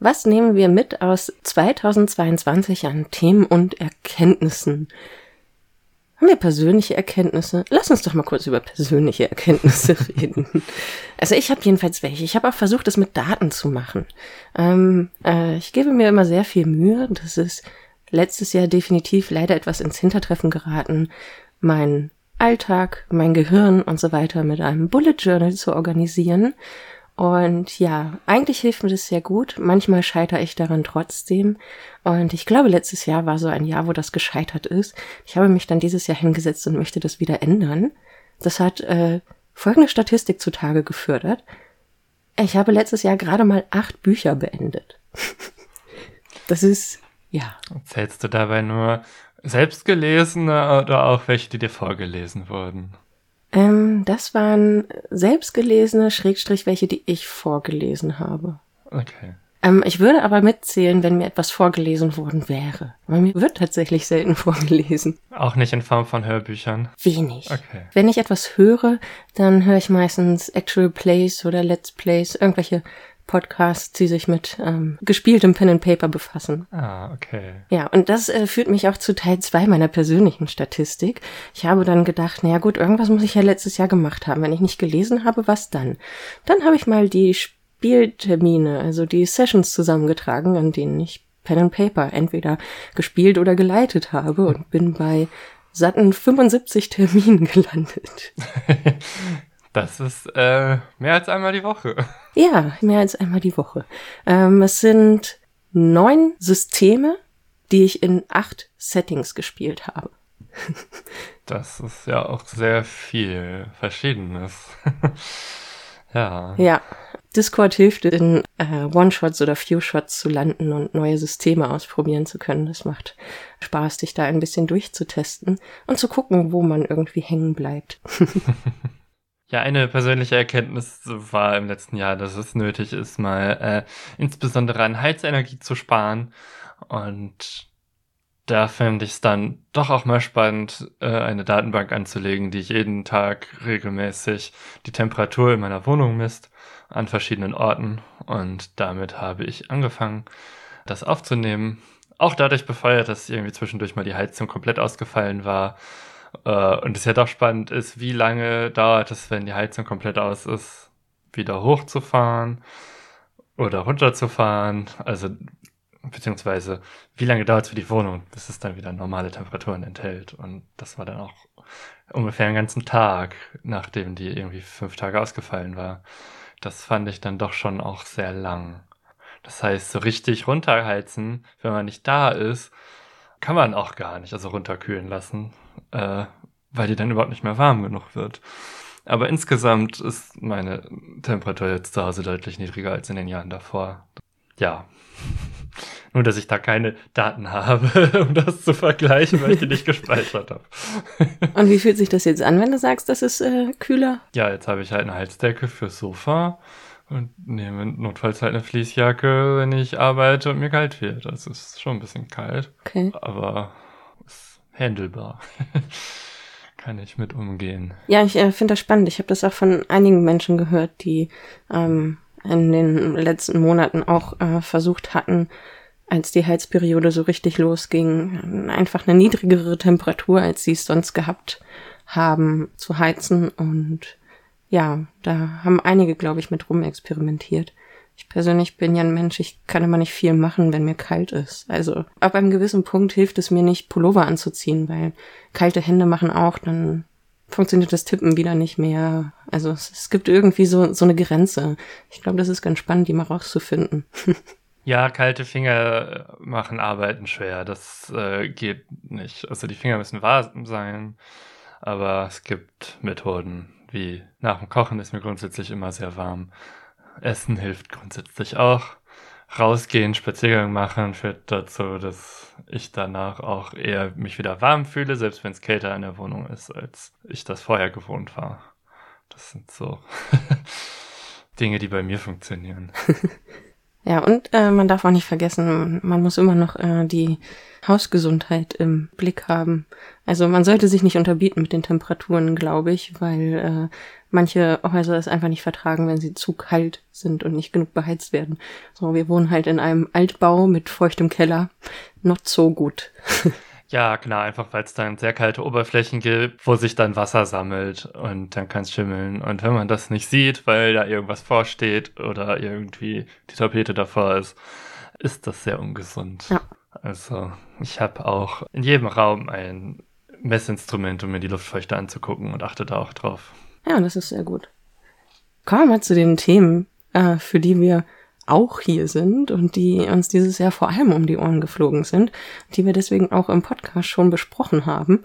Was nehmen wir mit aus 2022 an Themen und Erkenntnissen? Haben wir persönliche Erkenntnisse? Lass uns doch mal kurz über persönliche Erkenntnisse reden. Also ich habe jedenfalls welche. Ich habe auch versucht, das mit Daten zu machen. Ähm, äh, ich gebe mir immer sehr viel Mühe. Das ist letztes Jahr definitiv leider etwas ins Hintertreffen geraten, mein Alltag, mein Gehirn und so weiter mit einem Bullet Journal zu organisieren. Und ja, eigentlich hilft mir das sehr gut. Manchmal scheitere ich daran trotzdem. Und ich glaube, letztes Jahr war so ein Jahr, wo das gescheitert ist. Ich habe mich dann dieses Jahr hingesetzt und möchte das wieder ändern. Das hat äh, folgende Statistik zutage gefördert. Ich habe letztes Jahr gerade mal acht Bücher beendet. das ist, ja. Zählst du dabei nur selbstgelesene oder auch welche, die dir vorgelesen wurden? Ähm, das waren selbstgelesene, Schrägstrich, welche, die ich vorgelesen habe. Okay. Ähm, ich würde aber mitzählen, wenn mir etwas vorgelesen worden wäre. Aber mir wird tatsächlich selten vorgelesen. Auch nicht in Form von Hörbüchern? Wenig. Okay. Wenn ich etwas höre, dann höre ich meistens Actual Plays oder Let's Plays, irgendwelche Podcasts, die sich mit ähm, gespieltem Pen and Paper befassen. Ah, okay. Ja, und das äh, führt mich auch zu Teil zwei meiner persönlichen Statistik. Ich habe dann gedacht, naja gut, irgendwas muss ich ja letztes Jahr gemacht haben. Wenn ich nicht gelesen habe, was dann? Dann habe ich mal die Spieltermine, also die Sessions zusammengetragen, an denen ich Pen and Paper entweder gespielt oder geleitet habe und bin bei satten 75 Terminen gelandet. Das ist äh, mehr als einmal die Woche. Ja, mehr als einmal die Woche. Ähm, es sind neun Systeme, die ich in acht Settings gespielt habe. das ist ja auch sehr viel Verschiedenes. ja. Ja. Discord hilft, in äh, One-Shots oder Few-Shots zu landen und neue Systeme ausprobieren zu können. Das macht Spaß, dich da ein bisschen durchzutesten und zu gucken, wo man irgendwie hängen bleibt. Ja, eine persönliche Erkenntnis war im letzten Jahr, dass es nötig ist, mal äh, insbesondere an Heizenergie zu sparen. Und da finde ich es dann doch auch mal spannend, äh, eine Datenbank anzulegen, die jeden Tag regelmäßig die Temperatur in meiner Wohnung misst an verschiedenen Orten. Und damit habe ich angefangen, das aufzunehmen. Auch dadurch befeuert, dass irgendwie zwischendurch mal die Heizung komplett ausgefallen war äh, und es ja doch spannend ist, wie lange dauert es, wenn die Heizung komplett aus ist, wieder hochzufahren oder runterzufahren. Also, beziehungsweise, wie lange dauert es für die Wohnung, bis es dann wieder normale Temperaturen enthält. Und das war dann auch ungefähr einen ganzen Tag, nachdem die irgendwie fünf Tage ausgefallen war. Das fand ich dann doch schon auch sehr lang. Das heißt, so richtig runterheizen, wenn man nicht da ist, kann man auch gar nicht, also runterkühlen lassen, äh, weil die dann überhaupt nicht mehr warm genug wird. Aber insgesamt ist meine Temperatur jetzt zu Hause deutlich niedriger als in den Jahren davor. Ja. Nur, dass ich da keine Daten habe, um das zu vergleichen, weil ich die nicht gespeichert habe. Und wie fühlt sich das jetzt an, wenn du sagst, das ist äh, kühler? Ja, jetzt habe ich halt eine Heizdecke fürs Sofa und nehme notfalls halt eine Fließjacke, wenn ich arbeite und mir kalt wird. Das ist schon ein bisschen kalt. Okay. Aber handelbar. Kann ich mit umgehen. Ja, ich äh, finde das spannend. Ich habe das auch von einigen Menschen gehört, die ähm, in den letzten Monaten auch äh, versucht hatten, als die Heizperiode so richtig losging, einfach eine niedrigere Temperatur, als sie es sonst gehabt haben, zu heizen. Und ja, da haben einige, glaube ich, mit rumexperimentiert. Ich persönlich bin ja ein Mensch, ich kann immer nicht viel machen, wenn mir kalt ist. Also ab einem gewissen Punkt hilft es mir nicht, Pullover anzuziehen, weil kalte Hände machen auch, dann funktioniert das Tippen wieder nicht mehr. Also es, es gibt irgendwie so, so eine Grenze. Ich glaube, das ist ganz spannend, die mal rauszufinden. ja, kalte Finger machen Arbeiten schwer. Das äh, geht nicht. Also die Finger müssen warm sein, aber es gibt Methoden, irgendwie nach dem Kochen ist mir grundsätzlich immer sehr warm. Essen hilft grundsätzlich auch. Rausgehen, Spaziergang machen führt dazu, dass ich danach auch eher mich wieder warm fühle, selbst wenn es kälter in der Wohnung ist, als ich das vorher gewohnt war. Das sind so Dinge, die bei mir funktionieren. Ja, und äh, man darf auch nicht vergessen, man muss immer noch äh, die Hausgesundheit im Blick haben. Also man sollte sich nicht unterbieten mit den Temperaturen, glaube ich, weil äh, manche Häuser es einfach nicht vertragen, wenn sie zu kalt sind und nicht genug beheizt werden. So, wir wohnen halt in einem Altbau mit feuchtem Keller. Not so gut. Ja, genau, einfach weil es dann sehr kalte Oberflächen gibt, wo sich dann Wasser sammelt und dann kann es schimmeln. Und wenn man das nicht sieht, weil da irgendwas vorsteht oder irgendwie die Tapete davor ist, ist das sehr ungesund. Ja. Also ich habe auch in jedem Raum ein Messinstrument, um mir die Luftfeuchte anzugucken und achte da auch drauf. Ja, das ist sehr gut. Kommen wir mal zu den Themen, äh, für die wir auch hier sind und die uns dieses Jahr vor allem um die Ohren geflogen sind, die wir deswegen auch im Podcast schon besprochen haben,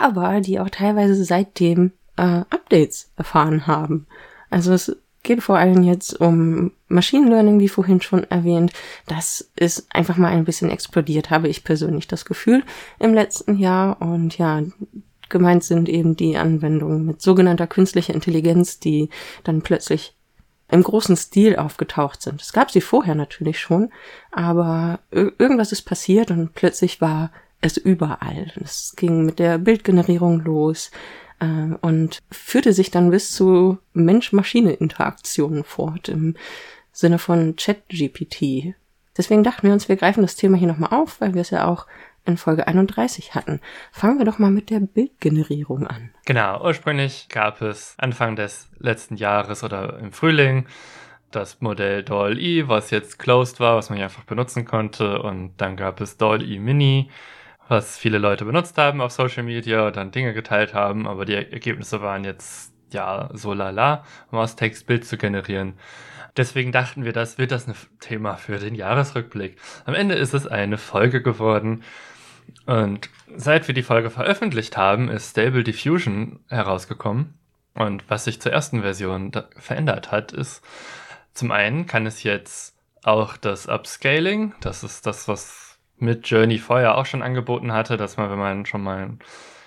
aber die auch teilweise seitdem äh, Updates erfahren haben. Also es geht vor allem jetzt um Machine Learning, wie vorhin schon erwähnt. Das ist einfach mal ein bisschen explodiert, habe ich persönlich das Gefühl im letzten Jahr. Und ja, gemeint sind eben die Anwendungen mit sogenannter künstlicher Intelligenz, die dann plötzlich im großen Stil aufgetaucht sind. Es gab sie vorher natürlich schon, aber irgendwas ist passiert und plötzlich war es überall. Es ging mit der Bildgenerierung los äh, und führte sich dann bis zu Mensch-Maschine-Interaktionen fort im Sinne von Chat-GPT. Deswegen dachten wir uns, wir greifen das Thema hier nochmal auf, weil wir es ja auch in Folge 31 hatten. Fangen wir doch mal mit der Bildgenerierung an. Genau, ursprünglich gab es Anfang des letzten Jahres oder im Frühling das Modell DALL-E, was jetzt closed war, was man ja einfach benutzen konnte. Und dann gab es DALL-E Mini, was viele Leute benutzt haben auf Social Media und dann Dinge geteilt haben, aber die Ergebnisse waren jetzt ja so lala, um aus Text Bild zu generieren. Deswegen dachten wir, das wird das ein Thema für den Jahresrückblick. Am Ende ist es eine Folge geworden, und seit wir die Folge veröffentlicht haben, ist Stable Diffusion herausgekommen. Und was sich zur ersten Version verändert hat, ist, zum einen kann es jetzt auch das Upscaling, das ist das, was mit Journey vorher auch schon angeboten hatte, dass man, wenn man schon mal ein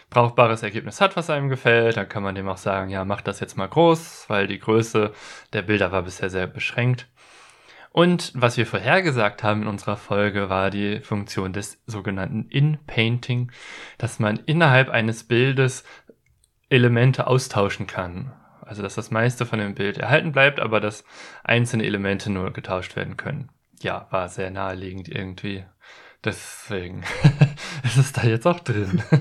brauchbares Ergebnis hat, was einem gefällt, dann kann man dem auch sagen, ja, mach das jetzt mal groß, weil die Größe der Bilder war bisher sehr beschränkt. Und was wir vorhergesagt haben in unserer Folge war die Funktion des sogenannten In-Painting, dass man innerhalb eines Bildes Elemente austauschen kann. Also dass das meiste von dem Bild erhalten bleibt, aber dass einzelne Elemente nur getauscht werden können. Ja, war sehr naheliegend irgendwie. Deswegen ist es da jetzt auch drin.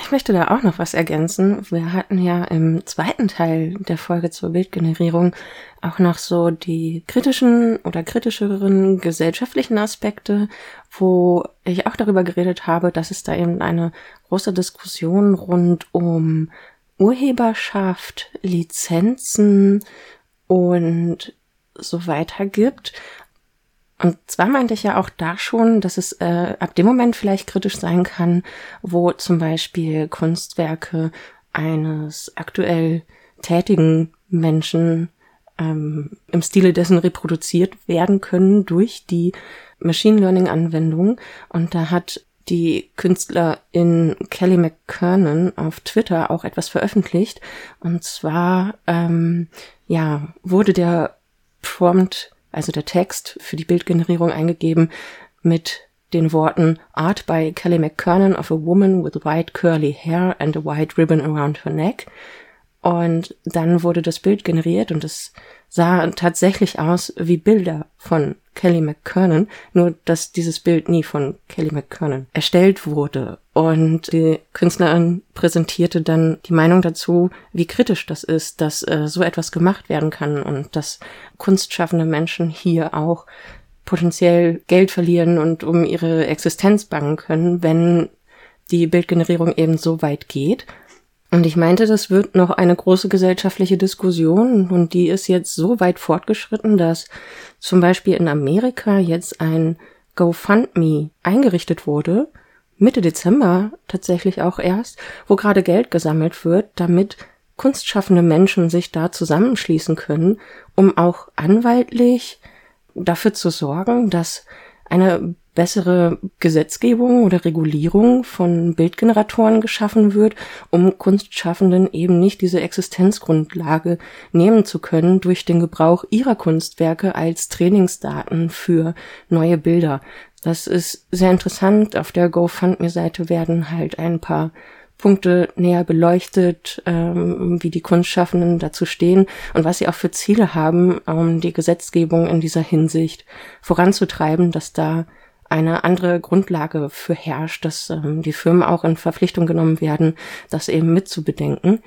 Ich möchte da auch noch was ergänzen. Wir hatten ja im zweiten Teil der Folge zur Bildgenerierung auch noch so die kritischen oder kritischeren gesellschaftlichen Aspekte, wo ich auch darüber geredet habe, dass es da eben eine große Diskussion rund um Urheberschaft, Lizenzen und so weiter gibt. Und zwar meinte ich ja auch da schon, dass es äh, ab dem Moment vielleicht kritisch sein kann, wo zum Beispiel Kunstwerke eines aktuell tätigen Menschen ähm, im Stile dessen reproduziert werden können durch die Machine Learning Anwendung. Und da hat die Künstlerin Kelly McKernan auf Twitter auch etwas veröffentlicht. Und zwar, ähm, ja, wurde der Prompt also der Text für die Bildgenerierung eingegeben mit den Worten Art by Kelly McKernan of a woman with white curly hair and a white ribbon around her neck. Und dann wurde das Bild generiert und es sah tatsächlich aus wie Bilder von Kelly McKernan, nur dass dieses Bild nie von Kelly McKernan erstellt wurde. Und die Künstlerin präsentierte dann die Meinung dazu, wie kritisch das ist, dass äh, so etwas gemacht werden kann und dass kunstschaffende Menschen hier auch potenziell Geld verlieren und um ihre Existenz bangen können, wenn die Bildgenerierung eben so weit geht. Und ich meinte, das wird noch eine große gesellschaftliche Diskussion. Und die ist jetzt so weit fortgeschritten, dass zum Beispiel in Amerika jetzt ein GoFundMe eingerichtet wurde, Mitte Dezember tatsächlich auch erst, wo gerade Geld gesammelt wird, damit kunstschaffende Menschen sich da zusammenschließen können, um auch anwaltlich dafür zu sorgen, dass eine bessere Gesetzgebung oder Regulierung von Bildgeneratoren geschaffen wird, um Kunstschaffenden eben nicht diese Existenzgrundlage nehmen zu können durch den Gebrauch ihrer Kunstwerke als Trainingsdaten für neue Bilder. Das ist sehr interessant. Auf der GoFundMe-Seite werden halt ein paar Punkte näher beleuchtet, ähm, wie die Kunstschaffenden dazu stehen und was sie auch für Ziele haben, um die Gesetzgebung in dieser Hinsicht voranzutreiben, dass da eine andere Grundlage für herrscht, dass ähm, die Firmen auch in Verpflichtung genommen werden, das eben mitzubedenken.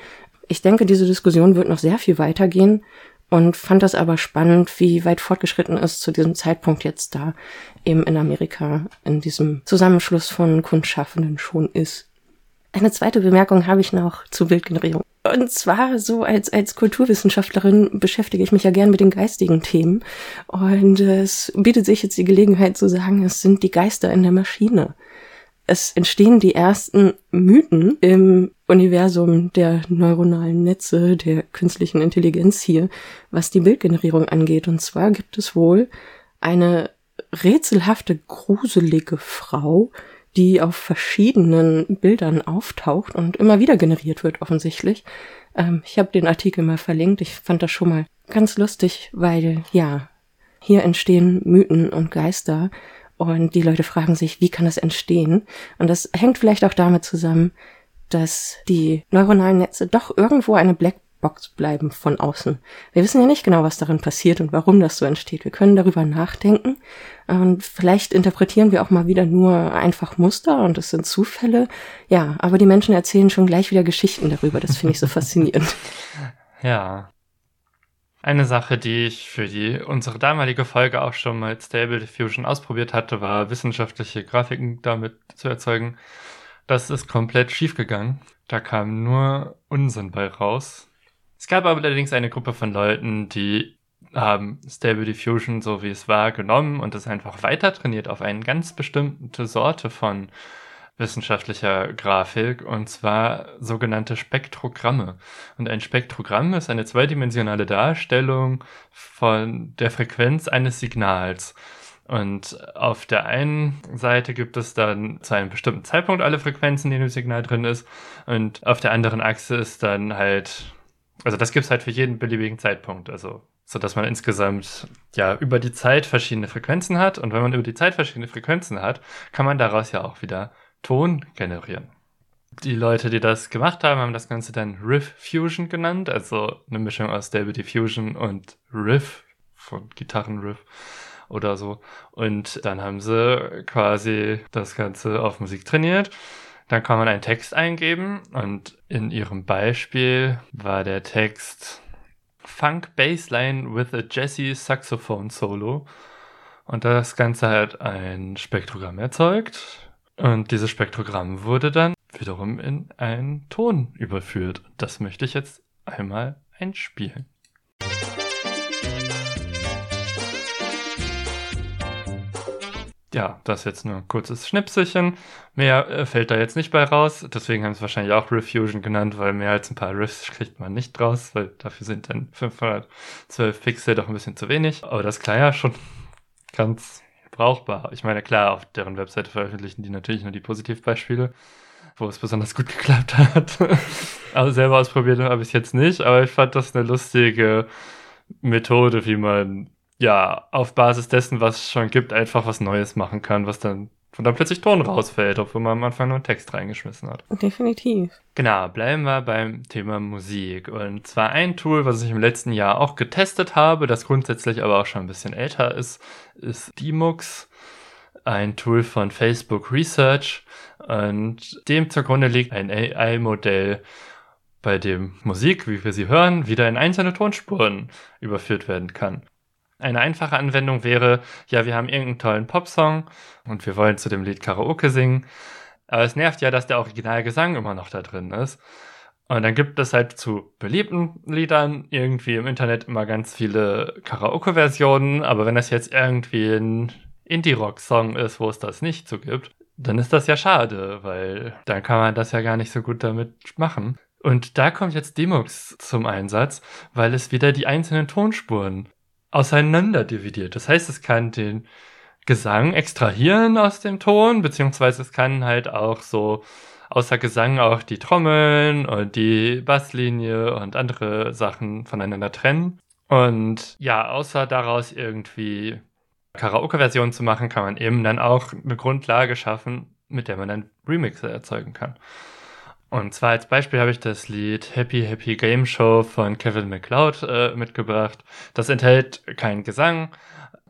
Ich denke, diese Diskussion wird noch sehr viel weitergehen und fand das aber spannend, wie weit fortgeschritten es zu diesem Zeitpunkt jetzt da eben in Amerika in diesem Zusammenschluss von Kunstschaffenden schon ist. Eine zweite Bemerkung habe ich noch zu Bildgenerierung. Und zwar so als, als Kulturwissenschaftlerin beschäftige ich mich ja gern mit den geistigen Themen. Und es bietet sich jetzt die Gelegenheit zu sagen, es sind die Geister in der Maschine. Es entstehen die ersten Mythen im Universum der neuronalen Netze, der künstlichen Intelligenz hier, was die Bildgenerierung angeht. Und zwar gibt es wohl eine rätselhafte, gruselige Frau, die auf verschiedenen Bildern auftaucht und immer wieder generiert wird, offensichtlich. Ähm, ich habe den Artikel mal verlinkt. Ich fand das schon mal ganz lustig, weil ja, hier entstehen Mythen und Geister und die Leute fragen sich, wie kann das entstehen? Und das hängt vielleicht auch damit zusammen, dass die neuronalen Netze doch irgendwo eine Black Box bleiben von außen. Wir wissen ja nicht genau, was darin passiert und warum das so entsteht. Wir können darüber nachdenken und vielleicht interpretieren wir auch mal wieder nur einfach Muster und es sind Zufälle. Ja, aber die Menschen erzählen schon gleich wieder Geschichten darüber. Das finde ich so faszinierend. Ja. Eine Sache, die ich für die unsere damalige Folge auch schon mit Stable Diffusion ausprobiert hatte, war wissenschaftliche Grafiken damit zu erzeugen. Das ist komplett schiefgegangen. Da kam nur Unsinn bei raus. Es gab aber allerdings eine Gruppe von Leuten, die haben Stable Diffusion, so wie es war, genommen und es einfach weiter trainiert auf eine ganz bestimmte Sorte von wissenschaftlicher Grafik und zwar sogenannte Spektrogramme. Und ein Spektrogramm ist eine zweidimensionale Darstellung von der Frequenz eines Signals. Und auf der einen Seite gibt es dann zu einem bestimmten Zeitpunkt alle Frequenzen, die in dem Signal drin ist. Und auf der anderen Achse ist dann halt also das gibt es halt für jeden beliebigen Zeitpunkt. Also so dass man insgesamt ja über die Zeit verschiedene Frequenzen hat und wenn man über die Zeit verschiedene Frequenzen hat, kann man daraus ja auch wieder Ton generieren. Die Leute, die das gemacht haben, haben das Ganze dann Riff Fusion genannt, also eine Mischung aus Stable Diffusion und Riff von Gitarrenriff oder so. Und dann haben sie quasi das Ganze auf Musik trainiert dann kann man einen Text eingeben und in ihrem Beispiel war der Text Funk Bassline with a Jazzy Saxophone Solo. Und das Ganze hat ein Spektrogramm erzeugt. Und dieses Spektrogramm wurde dann wiederum in einen Ton überführt. Das möchte ich jetzt einmal einspielen. Ja, das ist jetzt nur ein kurzes Schnipselchen. Mehr äh, fällt da jetzt nicht bei raus. Deswegen haben sie es wahrscheinlich auch Refusion genannt, weil mehr als ein paar Riffs kriegt man nicht raus, weil dafür sind dann 512 Pixel doch ein bisschen zu wenig. Aber das klar ja schon ganz brauchbar. Ich meine, klar, auf deren Webseite veröffentlichen die natürlich nur die Positivbeispiele, wo es besonders gut geklappt hat. also selber ausprobiert habe ich es jetzt nicht, aber ich fand das eine lustige Methode, wie man ja, auf Basis dessen, was es schon gibt, einfach was Neues machen kann, was dann von da plötzlich Ton rausfällt, obwohl man am Anfang nur einen Text reingeschmissen hat. Definitiv. Genau, bleiben wir beim Thema Musik. Und zwar ein Tool, was ich im letzten Jahr auch getestet habe, das grundsätzlich aber auch schon ein bisschen älter ist, ist Demux, ein Tool von Facebook Research. Und dem zugrunde liegt ein AI-Modell, bei dem Musik, wie wir sie hören, wieder in einzelne Tonspuren überführt werden kann. Eine einfache Anwendung wäre, ja, wir haben irgendeinen tollen Popsong und wir wollen zu dem Lied Karaoke singen. Aber es nervt ja, dass der Originalgesang immer noch da drin ist. Und dann gibt es halt zu beliebten Liedern irgendwie im Internet immer ganz viele Karaoke-Versionen. Aber wenn das jetzt irgendwie ein Indie-Rock-Song ist, wo es das nicht so gibt, dann ist das ja schade, weil dann kann man das ja gar nicht so gut damit machen. Und da kommt jetzt Demux zum Einsatz, weil es wieder die einzelnen Tonspuren auseinander dividiert. Das heißt, es kann den Gesang extrahieren aus dem Ton, beziehungsweise es kann halt auch so außer Gesang auch die Trommeln und die Basslinie und andere Sachen voneinander trennen. Und ja, außer daraus irgendwie Karaoke-Versionen zu machen, kann man eben dann auch eine Grundlage schaffen, mit der man dann Remixe erzeugen kann. Und zwar als Beispiel habe ich das Lied Happy Happy Game Show von Kevin MacLeod äh, mitgebracht. Das enthält keinen Gesang,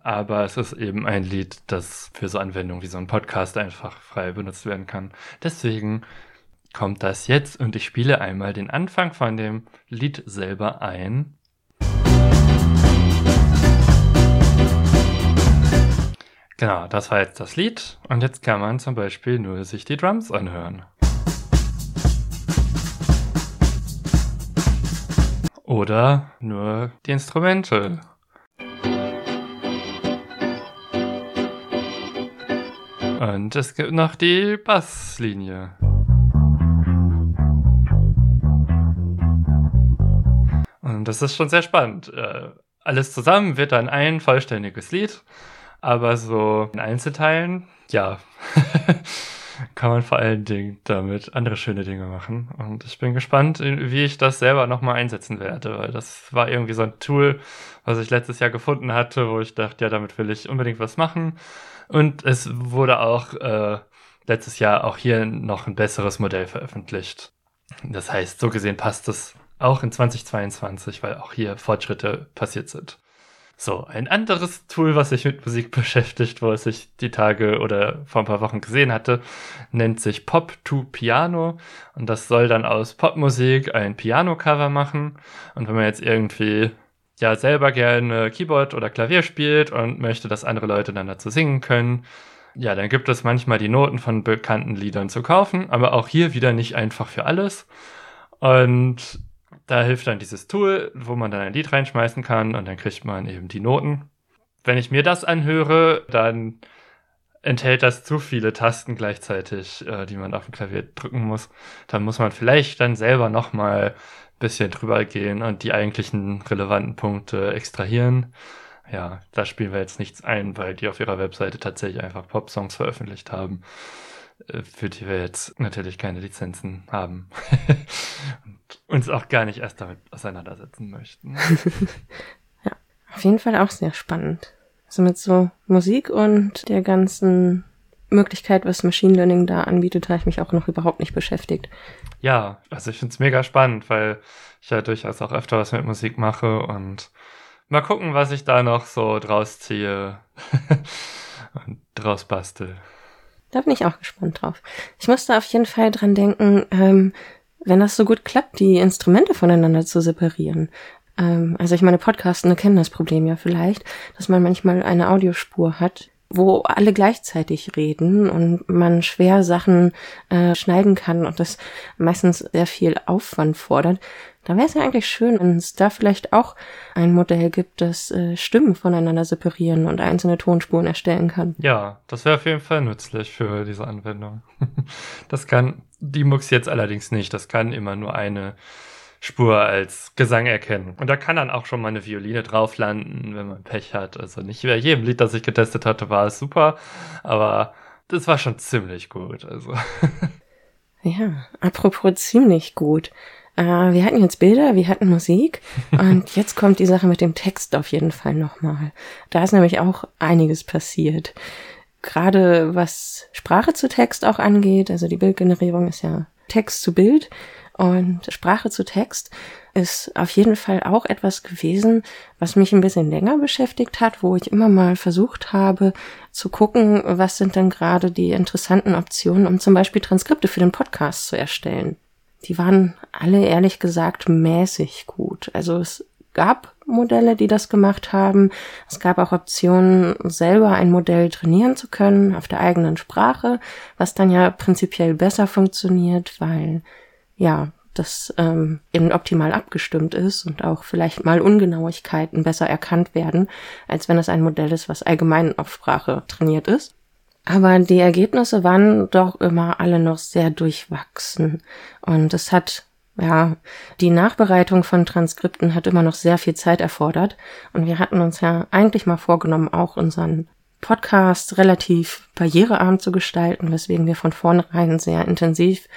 aber es ist eben ein Lied, das für so Anwendungen wie so ein Podcast einfach frei benutzt werden kann. Deswegen kommt das jetzt und ich spiele einmal den Anfang von dem Lied selber ein. Genau, das war jetzt das Lied und jetzt kann man zum Beispiel nur sich die Drums anhören. Oder nur die Instrumente. Und es gibt noch die Basslinie. Und das ist schon sehr spannend. Äh, alles zusammen wird dann ein vollständiges Lied, aber so in Einzelteilen, ja. kann man vor allen Dingen damit andere schöne Dinge machen. Und ich bin gespannt, wie ich das selber nochmal einsetzen werde, weil das war irgendwie so ein Tool, was ich letztes Jahr gefunden hatte, wo ich dachte, ja, damit will ich unbedingt was machen. Und es wurde auch äh, letztes Jahr auch hier noch ein besseres Modell veröffentlicht. Das heißt, so gesehen passt es auch in 2022, weil auch hier Fortschritte passiert sind. So, ein anderes Tool, was sich mit Musik beschäftigt, wo es ich die Tage oder vor ein paar Wochen gesehen hatte, nennt sich Pop to Piano. Und das soll dann aus Popmusik ein Piano-Cover machen. Und wenn man jetzt irgendwie ja selber gerne Keyboard oder Klavier spielt und möchte, dass andere Leute dann dazu singen können, ja, dann gibt es manchmal die Noten von bekannten Liedern zu kaufen, aber auch hier wieder nicht einfach für alles. Und da hilft dann dieses Tool, wo man dann ein Lied reinschmeißen kann und dann kriegt man eben die Noten. Wenn ich mir das anhöre, dann enthält das zu viele Tasten gleichzeitig, äh, die man auf dem Klavier drücken muss. Dann muss man vielleicht dann selber nochmal ein bisschen drüber gehen und die eigentlichen relevanten Punkte extrahieren. Ja, da spielen wir jetzt nichts ein, weil die auf ihrer Webseite tatsächlich einfach Pop-Songs veröffentlicht haben. Äh, für die wir jetzt natürlich keine Lizenzen haben und uns auch gar nicht erst damit auseinandersetzen möchten. ja, auf jeden Fall auch sehr spannend. Also mit so Musik und der ganzen Möglichkeit, was Machine Learning da anbietet, habe ich mich auch noch überhaupt nicht beschäftigt. Ja, also ich finde es mega spannend, weil ich ja durchaus auch öfter was mit Musik mache und mal gucken, was ich da noch so draus ziehe und draus bastel. Da bin ich auch gespannt drauf. Ich musste auf jeden Fall dran denken, ähm, wenn das so gut klappt, die Instrumente voneinander zu separieren. Ähm, also ich meine, Podcastende kennen das Problem ja vielleicht, dass man manchmal eine Audiospur hat, wo alle gleichzeitig reden und man schwer Sachen äh, schneiden kann und das meistens sehr viel Aufwand fordert. Da wäre es ja eigentlich schön, wenn es da vielleicht auch ein Modell gibt, das äh, Stimmen voneinander separieren und einzelne Tonspuren erstellen kann. Ja, das wäre auf jeden Fall nützlich für diese Anwendung. das kann die Mux jetzt allerdings nicht. Das kann immer nur eine Spur als Gesang erkennen. Und da kann dann auch schon mal eine Violine drauf landen, wenn man Pech hat. Also nicht bei jedem Lied, das ich getestet hatte, war es super, aber das war schon ziemlich gut. Also. ja, apropos ziemlich gut. Äh, wir hatten jetzt Bilder, wir hatten Musik und jetzt kommt die Sache mit dem Text auf jeden Fall nochmal. Da ist nämlich auch einiges passiert. Gerade was Sprache zu Text auch angeht, also die Bildgenerierung ist ja Text zu Bild und Sprache zu Text ist auf jeden Fall auch etwas gewesen, was mich ein bisschen länger beschäftigt hat, wo ich immer mal versucht habe zu gucken, was sind denn gerade die interessanten Optionen, um zum Beispiel Transkripte für den Podcast zu erstellen die waren alle ehrlich gesagt mäßig gut. Also es gab Modelle, die das gemacht haben. Es gab auch Optionen, selber ein Modell trainieren zu können auf der eigenen Sprache, was dann ja prinzipiell besser funktioniert, weil ja, das ähm, eben optimal abgestimmt ist und auch vielleicht mal Ungenauigkeiten besser erkannt werden, als wenn es ein Modell ist, was allgemein auf Sprache trainiert ist. Aber die Ergebnisse waren doch immer alle noch sehr durchwachsen. Und es hat ja, die Nachbereitung von Transkripten hat immer noch sehr viel Zeit erfordert. Und wir hatten uns ja eigentlich mal vorgenommen, auch unseren Podcast relativ barrierearm zu gestalten, weswegen wir von vornherein sehr intensiv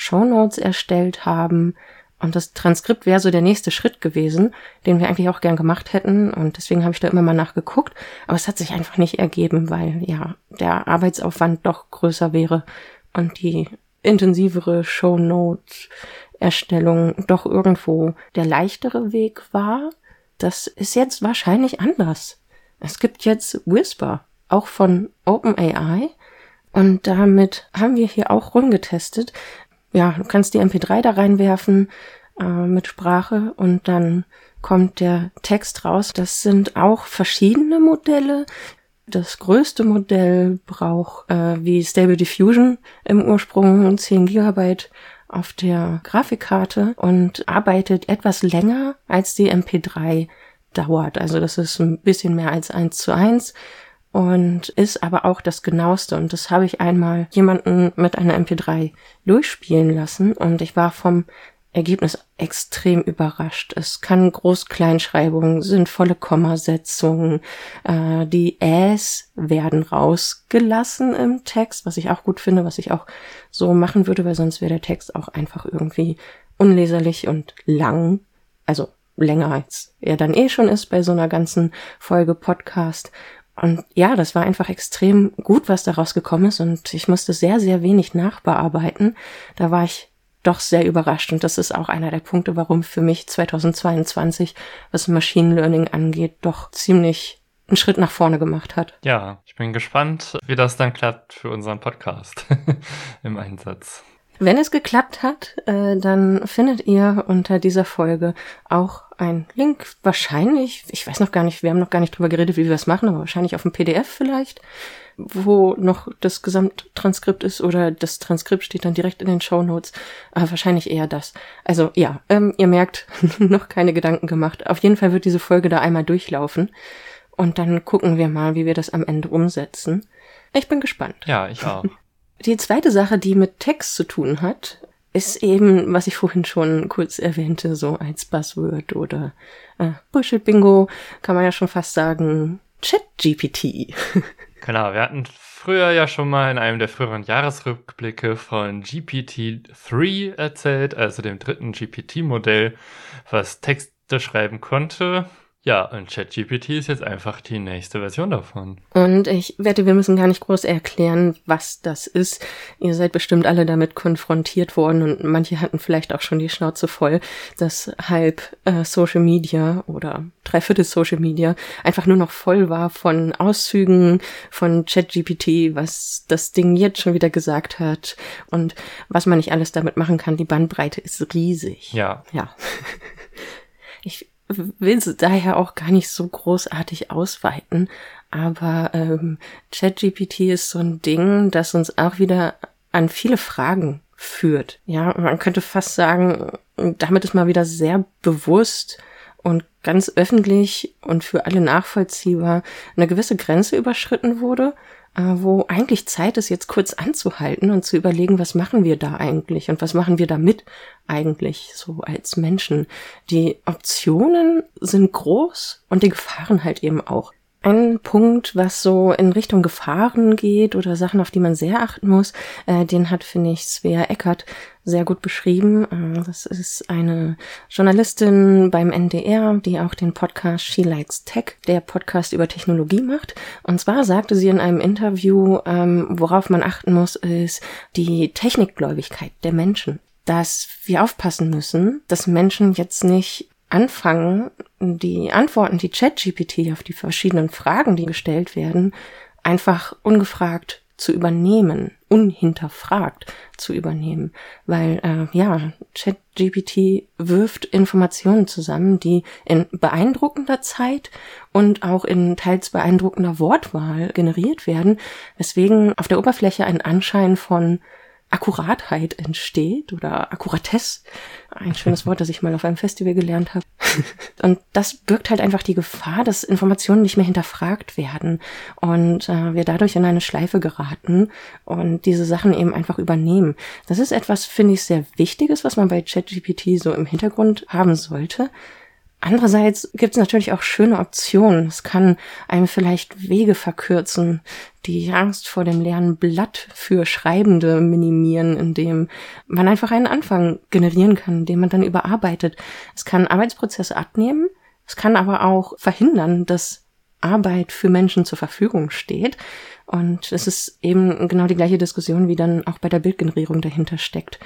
Shownotes erstellt haben. Und das Transkript wäre so der nächste Schritt gewesen, den wir eigentlich auch gern gemacht hätten. Und deswegen habe ich da immer mal nachgeguckt. Aber es hat sich einfach nicht ergeben, weil ja der Arbeitsaufwand doch größer wäre und die intensivere Shownotes Erstellung doch irgendwo der leichtere Weg war. Das ist jetzt wahrscheinlich anders. Es gibt jetzt Whisper, auch von OpenAI. Und damit haben wir hier auch rumgetestet. Ja, du kannst die MP3 da reinwerfen äh, mit Sprache und dann kommt der Text raus. Das sind auch verschiedene Modelle. Das größte Modell braucht äh, wie Stable Diffusion im Ursprung 10 Gigabyte auf der Grafikkarte und arbeitet etwas länger als die MP3 dauert. Also das ist ein bisschen mehr als eins zu eins und ist aber auch das genaueste. Und das habe ich einmal jemanden mit einer MP3 durchspielen lassen und ich war vom Ergebnis extrem überrascht. Es kann Groß-Kleinschreibungen, sinnvolle Kommasetzungen, äh, die Äs werden rausgelassen im Text, was ich auch gut finde, was ich auch so machen würde, weil sonst wäre der Text auch einfach irgendwie unleserlich und lang. Also länger als er dann eh schon ist bei so einer ganzen Folge Podcast. Und ja, das war einfach extrem gut, was daraus gekommen ist und ich musste sehr, sehr wenig nachbearbeiten. Da war ich doch sehr überrascht und das ist auch einer der Punkte, warum für mich 2022, was Machine Learning angeht, doch ziemlich einen Schritt nach vorne gemacht hat. Ja, ich bin gespannt, wie das dann klappt für unseren Podcast im Einsatz. Wenn es geklappt hat, äh, dann findet ihr unter dieser Folge auch einen Link. Wahrscheinlich, ich weiß noch gar nicht, wir haben noch gar nicht drüber geredet, wie wir das machen, aber wahrscheinlich auf dem PDF vielleicht, wo noch das Gesamttranskript ist oder das Transkript steht dann direkt in den Show Notes. Aber wahrscheinlich eher das. Also ja, ähm, ihr merkt, noch keine Gedanken gemacht. Auf jeden Fall wird diese Folge da einmal durchlaufen. Und dann gucken wir mal, wie wir das am Ende umsetzen. Ich bin gespannt. Ja, ich auch. Die zweite Sache, die mit Text zu tun hat, ist eben, was ich vorhin schon kurz erwähnte, so als Buzzword oder äh, Bullshit Bingo, kann man ja schon fast sagen, Chat-GPT. genau, wir hatten früher ja schon mal in einem der früheren Jahresrückblicke von GPT-3 erzählt, also dem dritten GPT-Modell, was Texte schreiben konnte. Ja, und ChatGPT ist jetzt einfach die nächste Version davon. Und ich wette, wir müssen gar nicht groß erklären, was das ist. Ihr seid bestimmt alle damit konfrontiert worden und manche hatten vielleicht auch schon die Schnauze voll, dass halb äh, Social Media oder dreiviertel Social Media einfach nur noch voll war von Auszügen von ChatGPT, was das Ding jetzt schon wieder gesagt hat und was man nicht alles damit machen kann. Die Bandbreite ist riesig. Ja. Ja. Ich will es daher auch gar nicht so großartig ausweiten, aber ähm, ChatGPT ist so ein Ding, das uns auch wieder an viele Fragen führt. Ja, man könnte fast sagen, damit ist mal wieder sehr bewusst und ganz öffentlich und für alle nachvollziehbar eine gewisse Grenze überschritten wurde wo eigentlich Zeit ist, jetzt kurz anzuhalten und zu überlegen, was machen wir da eigentlich und was machen wir damit eigentlich so als Menschen. Die Optionen sind groß und die Gefahren halt eben auch. Ein Punkt, was so in Richtung Gefahren geht oder Sachen, auf die man sehr achten muss, äh, den hat, finde ich, Svea Eckert sehr gut beschrieben. Äh, das ist eine Journalistin beim NDR, die auch den Podcast She Likes Tech, der Podcast über Technologie macht. Und zwar sagte sie in einem Interview, ähm, worauf man achten muss, ist die Technikgläubigkeit der Menschen dass wir aufpassen müssen, dass Menschen jetzt nicht anfangen, die Antworten, die ChatGPT auf die verschiedenen Fragen, die gestellt werden, einfach ungefragt zu übernehmen, unhinterfragt zu übernehmen, weil äh, ja, ChatGPT wirft Informationen zusammen, die in beeindruckender Zeit und auch in teils beeindruckender Wortwahl generiert werden, weswegen auf der Oberfläche ein Anschein von Akkuratheit entsteht oder Akkuratesse. Ein schönes Wort, das ich mal auf einem Festival gelernt habe. Und das birgt halt einfach die Gefahr, dass Informationen nicht mehr hinterfragt werden und äh, wir dadurch in eine Schleife geraten und diese Sachen eben einfach übernehmen. Das ist etwas, finde ich, sehr Wichtiges, was man bei ChatGPT so im Hintergrund haben sollte. Andererseits gibt es natürlich auch schöne Optionen. Es kann einem vielleicht Wege verkürzen, die Angst vor dem leeren Blatt für Schreibende minimieren, indem man einfach einen Anfang generieren kann, den man dann überarbeitet. Es kann Arbeitsprozesse abnehmen, es kann aber auch verhindern, dass Arbeit für Menschen zur Verfügung steht. Und es ist eben genau die gleiche Diskussion, wie dann auch bei der Bildgenerierung dahinter steckt.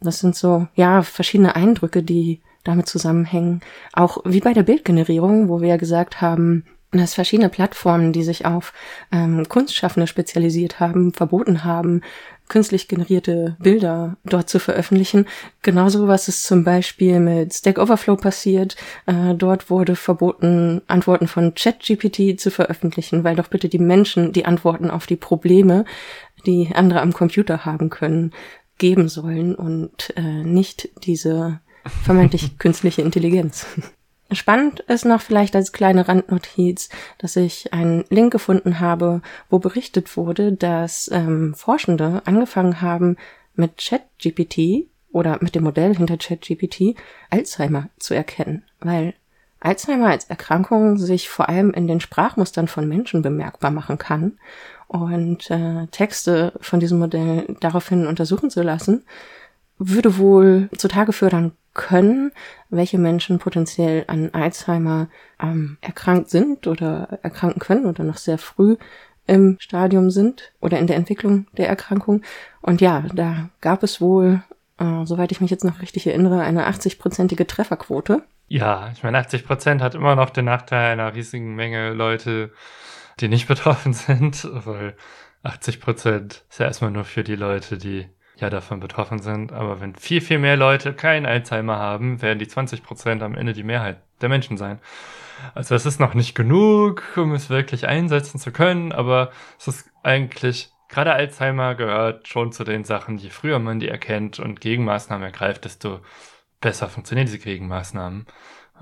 Das sind so, ja, verschiedene Eindrücke, die damit zusammenhängen. Auch wie bei der Bildgenerierung, wo wir ja gesagt haben, dass verschiedene Plattformen, die sich auf ähm, Kunstschaffende spezialisiert haben, verboten haben, künstlich generierte Bilder dort zu veröffentlichen. Genauso was ist zum Beispiel mit Stack Overflow passiert. Äh, dort wurde verboten, Antworten von ChatGPT zu veröffentlichen, weil doch bitte die Menschen die Antworten auf die Probleme, die andere am Computer haben können, geben sollen und äh, nicht diese vermeintlich künstliche Intelligenz. Spannend ist noch vielleicht als kleine Randnotiz, dass ich einen Link gefunden habe, wo berichtet wurde, dass ähm, Forschende angefangen haben, mit ChatGPT oder mit dem Modell hinter ChatGPT Alzheimer zu erkennen, weil Alzheimer als Erkrankung sich vor allem in den Sprachmustern von Menschen bemerkbar machen kann und äh, Texte von diesem Modell daraufhin untersuchen zu lassen, würde wohl zutage fördern können, welche Menschen potenziell an Alzheimer ähm, erkrankt sind oder erkranken können oder noch sehr früh im Stadium sind oder in der Entwicklung der Erkrankung. Und ja, da gab es wohl, äh, soweit ich mich jetzt noch richtig erinnere, eine 80-prozentige Trefferquote. Ja, ich meine, 80 Prozent hat immer noch den Nachteil einer riesigen Menge Leute, die nicht betroffen sind, weil 80 Prozent ist ja erstmal nur für die Leute, die ja davon betroffen sind. Aber wenn viel, viel mehr Leute keinen Alzheimer haben, werden die 20 Prozent am Ende die Mehrheit der Menschen sein. Also es ist noch nicht genug, um es wirklich einsetzen zu können, aber es ist eigentlich, gerade Alzheimer gehört schon zu den Sachen, je früher man die erkennt und Gegenmaßnahmen ergreift, desto besser funktionieren diese Gegenmaßnahmen.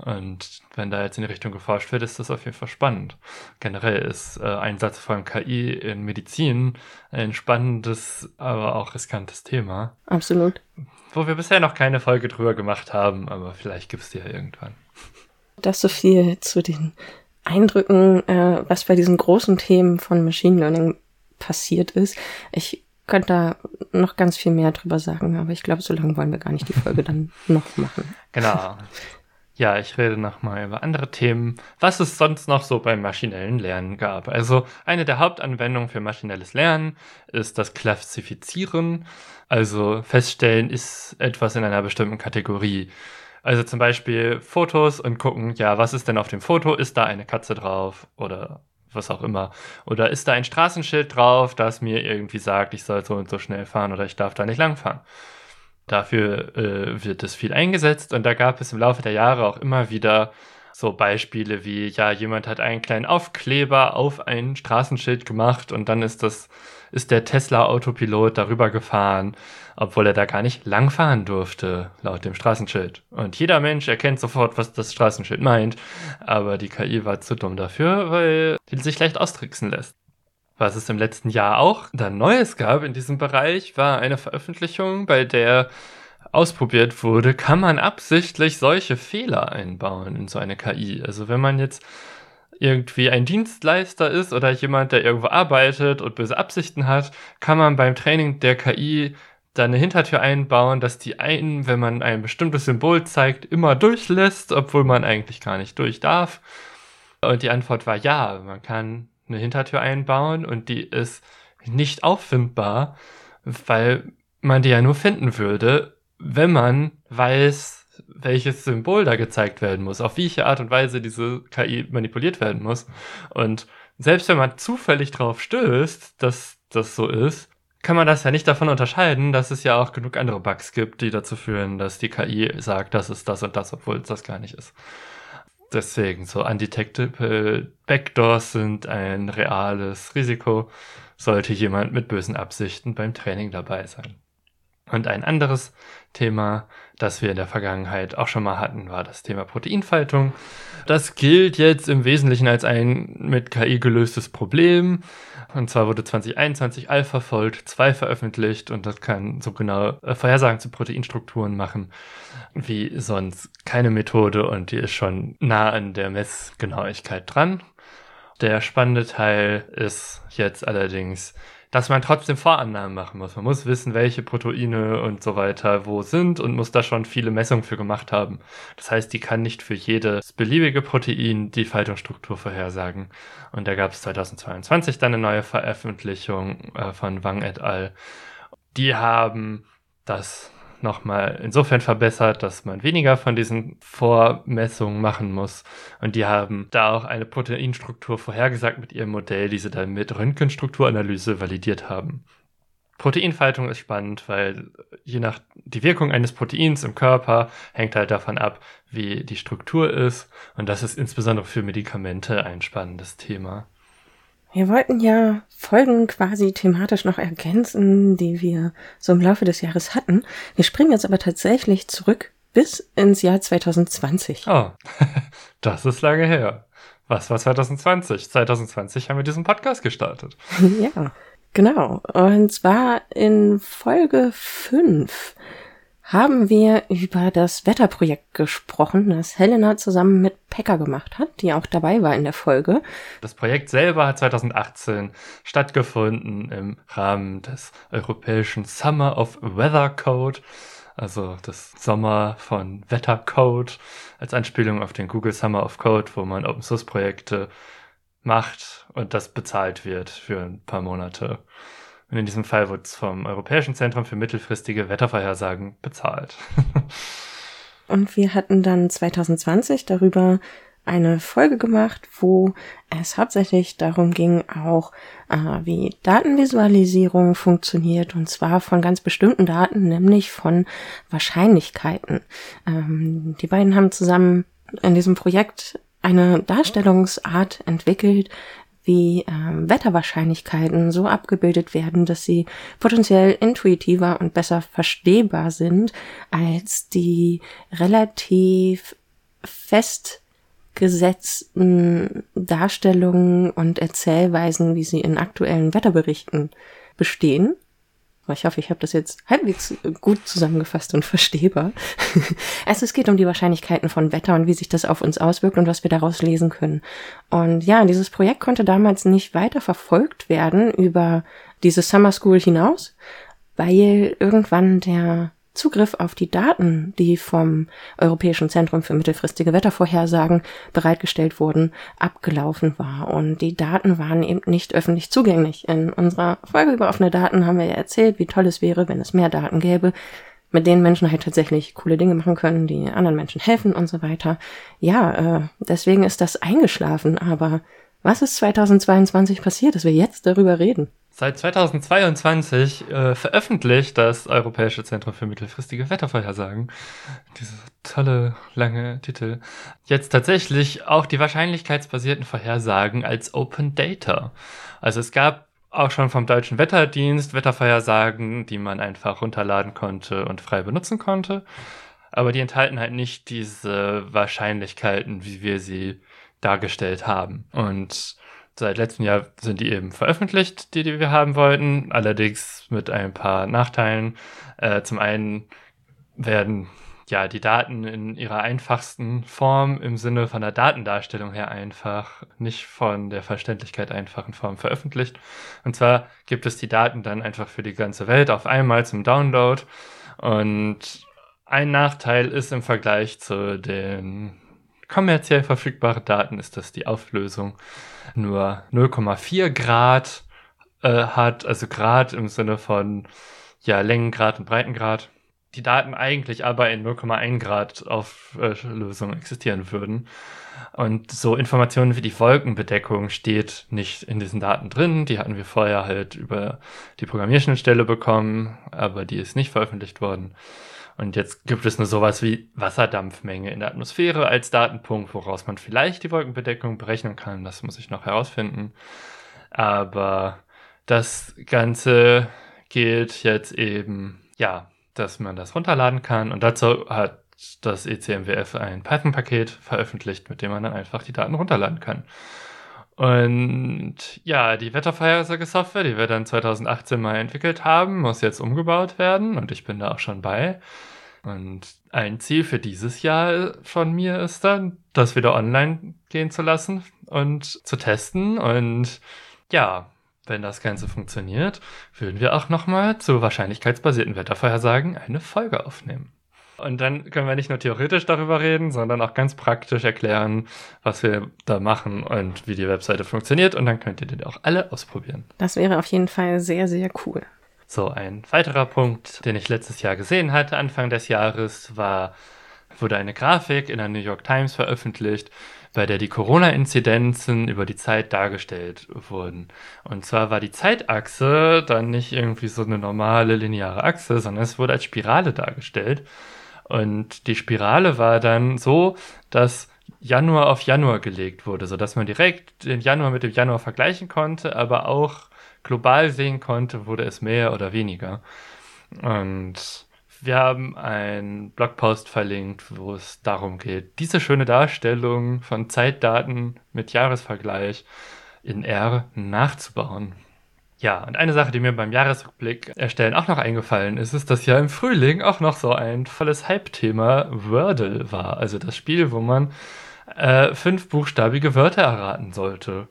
Und wenn da jetzt in die Richtung geforscht wird, ist das auf jeden Fall spannend. Generell ist äh, Einsatz von KI in Medizin ein spannendes, aber auch riskantes Thema. Absolut. Wo wir bisher noch keine Folge drüber gemacht haben, aber vielleicht gibt es die ja irgendwann. Das so viel zu den Eindrücken, äh, was bei diesen großen Themen von Machine Learning passiert ist. Ich könnte da noch ganz viel mehr drüber sagen, aber ich glaube, so lange wollen wir gar nicht die Folge dann noch machen. Genau. Ja, ich rede nochmal über andere Themen, was es sonst noch so beim maschinellen Lernen gab. Also eine der Hauptanwendungen für maschinelles Lernen ist das Klassifizieren, also feststellen, ist etwas in einer bestimmten Kategorie. Also zum Beispiel Fotos und gucken, ja, was ist denn auf dem Foto? Ist da eine Katze drauf oder was auch immer? Oder ist da ein Straßenschild drauf, das mir irgendwie sagt, ich soll so und so schnell fahren oder ich darf da nicht langfahren? Dafür äh, wird es viel eingesetzt und da gab es im Laufe der Jahre auch immer wieder so Beispiele wie, ja, jemand hat einen kleinen Aufkleber auf ein Straßenschild gemacht und dann ist das, ist der Tesla Autopilot darüber gefahren, obwohl er da gar nicht langfahren durfte, laut dem Straßenschild. Und jeder Mensch erkennt sofort, was das Straßenschild meint, aber die KI war zu dumm dafür, weil die sich leicht austricksen lässt. Was es im letzten Jahr auch dann Neues gab in diesem Bereich, war eine Veröffentlichung, bei der ausprobiert wurde, kann man absichtlich solche Fehler einbauen in so eine KI. Also wenn man jetzt irgendwie ein Dienstleister ist oder jemand, der irgendwo arbeitet und böse Absichten hat, kann man beim Training der KI da eine Hintertür einbauen, dass die einen, wenn man ein bestimmtes Symbol zeigt, immer durchlässt, obwohl man eigentlich gar nicht durch darf. Und die Antwort war ja, man kann eine Hintertür einbauen und die ist nicht auffindbar, weil man die ja nur finden würde, wenn man weiß, welches Symbol da gezeigt werden muss, auf welche Art und Weise diese KI manipuliert werden muss. Und selbst wenn man zufällig drauf stößt, dass das so ist, kann man das ja nicht davon unterscheiden, dass es ja auch genug andere Bugs gibt, die dazu führen, dass die KI sagt, das ist das und das, obwohl es das gar nicht ist. Deswegen, so undetectable Backdoors sind ein reales Risiko, sollte jemand mit bösen Absichten beim Training dabei sein. Und ein anderes Thema, das wir in der Vergangenheit auch schon mal hatten, war das Thema Proteinfaltung. Das gilt jetzt im Wesentlichen als ein mit KI gelöstes Problem. Und zwar wurde 2021 AlphaFold 2 veröffentlicht und das kann so genau äh, Vorhersagen zu Proteinstrukturen machen wie sonst keine Methode und die ist schon nah an der Messgenauigkeit dran. Der spannende Teil ist jetzt allerdings, dass man trotzdem Vorannahmen machen muss. Man muss wissen, welche Proteine und so weiter wo sind und muss da schon viele Messungen für gemacht haben. Das heißt, die kann nicht für jedes beliebige Protein die Faltungsstruktur vorhersagen. Und da gab es 2022 dann eine neue Veröffentlichung äh, von Wang et al. Die haben das nochmal insofern verbessert, dass man weniger von diesen Vormessungen machen muss. Und die haben da auch eine Proteinstruktur vorhergesagt mit ihrem Modell, die sie dann mit Röntgenstrukturanalyse validiert haben. Proteinfaltung ist spannend, weil je nach die Wirkung eines Proteins im Körper hängt halt davon ab, wie die Struktur ist. Und das ist insbesondere für Medikamente ein spannendes Thema. Wir wollten ja Folgen quasi thematisch noch ergänzen, die wir so im Laufe des Jahres hatten. Wir springen jetzt aber tatsächlich zurück bis ins Jahr 2020. Oh, das ist lange her. Was war 2020? 2020 haben wir diesen Podcast gestartet. Ja, genau. Und zwar in Folge 5 haben wir über das Wetterprojekt gesprochen, das Helena zusammen mit Pekka gemacht hat, die auch dabei war in der Folge. Das Projekt selber hat 2018 stattgefunden im Rahmen des europäischen Summer of Weather Code, also das Sommer von Wettercode, als Anspielung auf den Google Summer of Code, wo man Open Source Projekte macht und das bezahlt wird für ein paar Monate. Und in diesem Fall wurde es vom Europäischen Zentrum für mittelfristige Wettervorhersagen bezahlt. Und wir hatten dann 2020 darüber eine Folge gemacht, wo es hauptsächlich darum ging, auch äh, wie Datenvisualisierung funktioniert, und zwar von ganz bestimmten Daten, nämlich von Wahrscheinlichkeiten. Ähm, die beiden haben zusammen in diesem Projekt eine Darstellungsart entwickelt, wie ähm, Wetterwahrscheinlichkeiten so abgebildet werden, dass sie potenziell intuitiver und besser verstehbar sind als die relativ festgesetzten Darstellungen und Erzählweisen, wie sie in aktuellen Wetterberichten bestehen. Ich hoffe, ich habe das jetzt halbwegs gut zusammengefasst und verstehbar. also es geht um die Wahrscheinlichkeiten von Wetter und wie sich das auf uns auswirkt und was wir daraus lesen können. Und ja, dieses Projekt konnte damals nicht weiter verfolgt werden über diese Summer School hinaus, weil irgendwann der Zugriff auf die Daten, die vom Europäischen Zentrum für mittelfristige Wettervorhersagen bereitgestellt wurden, abgelaufen war. Und die Daten waren eben nicht öffentlich zugänglich. In unserer Folge über offene Daten haben wir ja erzählt, wie toll es wäre, wenn es mehr Daten gäbe, mit denen Menschen halt tatsächlich coole Dinge machen können, die anderen Menschen helfen und so weiter. Ja, äh, deswegen ist das eingeschlafen, aber was ist 2022 passiert, dass wir jetzt darüber reden? Seit 2022 äh, veröffentlicht das Europäische Zentrum für mittelfristige Wettervorhersagen, diese tolle lange Titel, jetzt tatsächlich auch die wahrscheinlichkeitsbasierten Vorhersagen als Open Data. Also es gab auch schon vom Deutschen Wetterdienst Wettervorhersagen, die man einfach runterladen konnte und frei benutzen konnte. Aber die enthalten halt nicht diese Wahrscheinlichkeiten, wie wir sie dargestellt haben. Und seit letztem Jahr sind die eben veröffentlicht, die, die wir haben wollten, allerdings mit ein paar Nachteilen. Äh, zum einen werden ja die Daten in ihrer einfachsten Form im Sinne von der Datendarstellung her einfach, nicht von der Verständlichkeit einfachen Form veröffentlicht. Und zwar gibt es die Daten dann einfach für die ganze Welt auf einmal zum Download. Und ein Nachteil ist im Vergleich zu den kommerziell verfügbaren Daten ist, dass die Auflösung nur 0,4 Grad äh, hat, also Grad im Sinne von ja, Längengrad und Breitengrad. Die Daten eigentlich aber in 0,1 Grad Auflösung existieren würden. Und so Informationen wie die Wolkenbedeckung steht nicht in diesen Daten drin. Die hatten wir vorher halt über die Programmierschnittstelle bekommen, aber die ist nicht veröffentlicht worden. Und jetzt gibt es nur sowas wie Wasserdampfmenge in der Atmosphäre als Datenpunkt, woraus man vielleicht die Wolkenbedeckung berechnen kann. Das muss ich noch herausfinden. Aber das Ganze gilt jetzt eben, ja, dass man das runterladen kann. Und dazu hat das ECMWF ein Python-Paket veröffentlicht, mit dem man dann einfach die Daten runterladen kann. Und ja, die Wettervorhersage-Software, die wir dann 2018 mal entwickelt haben, muss jetzt umgebaut werden und ich bin da auch schon bei. Und ein Ziel für dieses Jahr von mir ist dann, das wieder online gehen zu lassen und zu testen. Und ja, wenn das Ganze funktioniert, würden wir auch nochmal zu wahrscheinlichkeitsbasierten Wettervorhersagen eine Folge aufnehmen. Und dann können wir nicht nur theoretisch darüber reden, sondern auch ganz praktisch erklären, was wir da machen und wie die Webseite funktioniert. Und dann könnt ihr den auch alle ausprobieren. Das wäre auf jeden Fall sehr, sehr cool. So, ein weiterer Punkt, den ich letztes Jahr gesehen hatte, Anfang des Jahres, war, wurde eine Grafik in der New York Times veröffentlicht, bei der die Corona-Inzidenzen über die Zeit dargestellt wurden. Und zwar war die Zeitachse dann nicht irgendwie so eine normale lineare Achse, sondern es wurde als Spirale dargestellt. Und die Spirale war dann so, dass Januar auf Januar gelegt wurde, sodass man direkt den Januar mit dem Januar vergleichen konnte, aber auch global sehen konnte, wurde es mehr oder weniger. Und wir haben einen Blogpost verlinkt, wo es darum geht, diese schöne Darstellung von Zeitdaten mit Jahresvergleich in R nachzubauen. Ja, und eine Sache, die mir beim Jahresrückblick erstellen auch noch eingefallen ist, ist, dass ja im Frühling auch noch so ein volles Hype-Thema Wordle war. Also das Spiel, wo man äh, fünf buchstabige Wörter erraten sollte.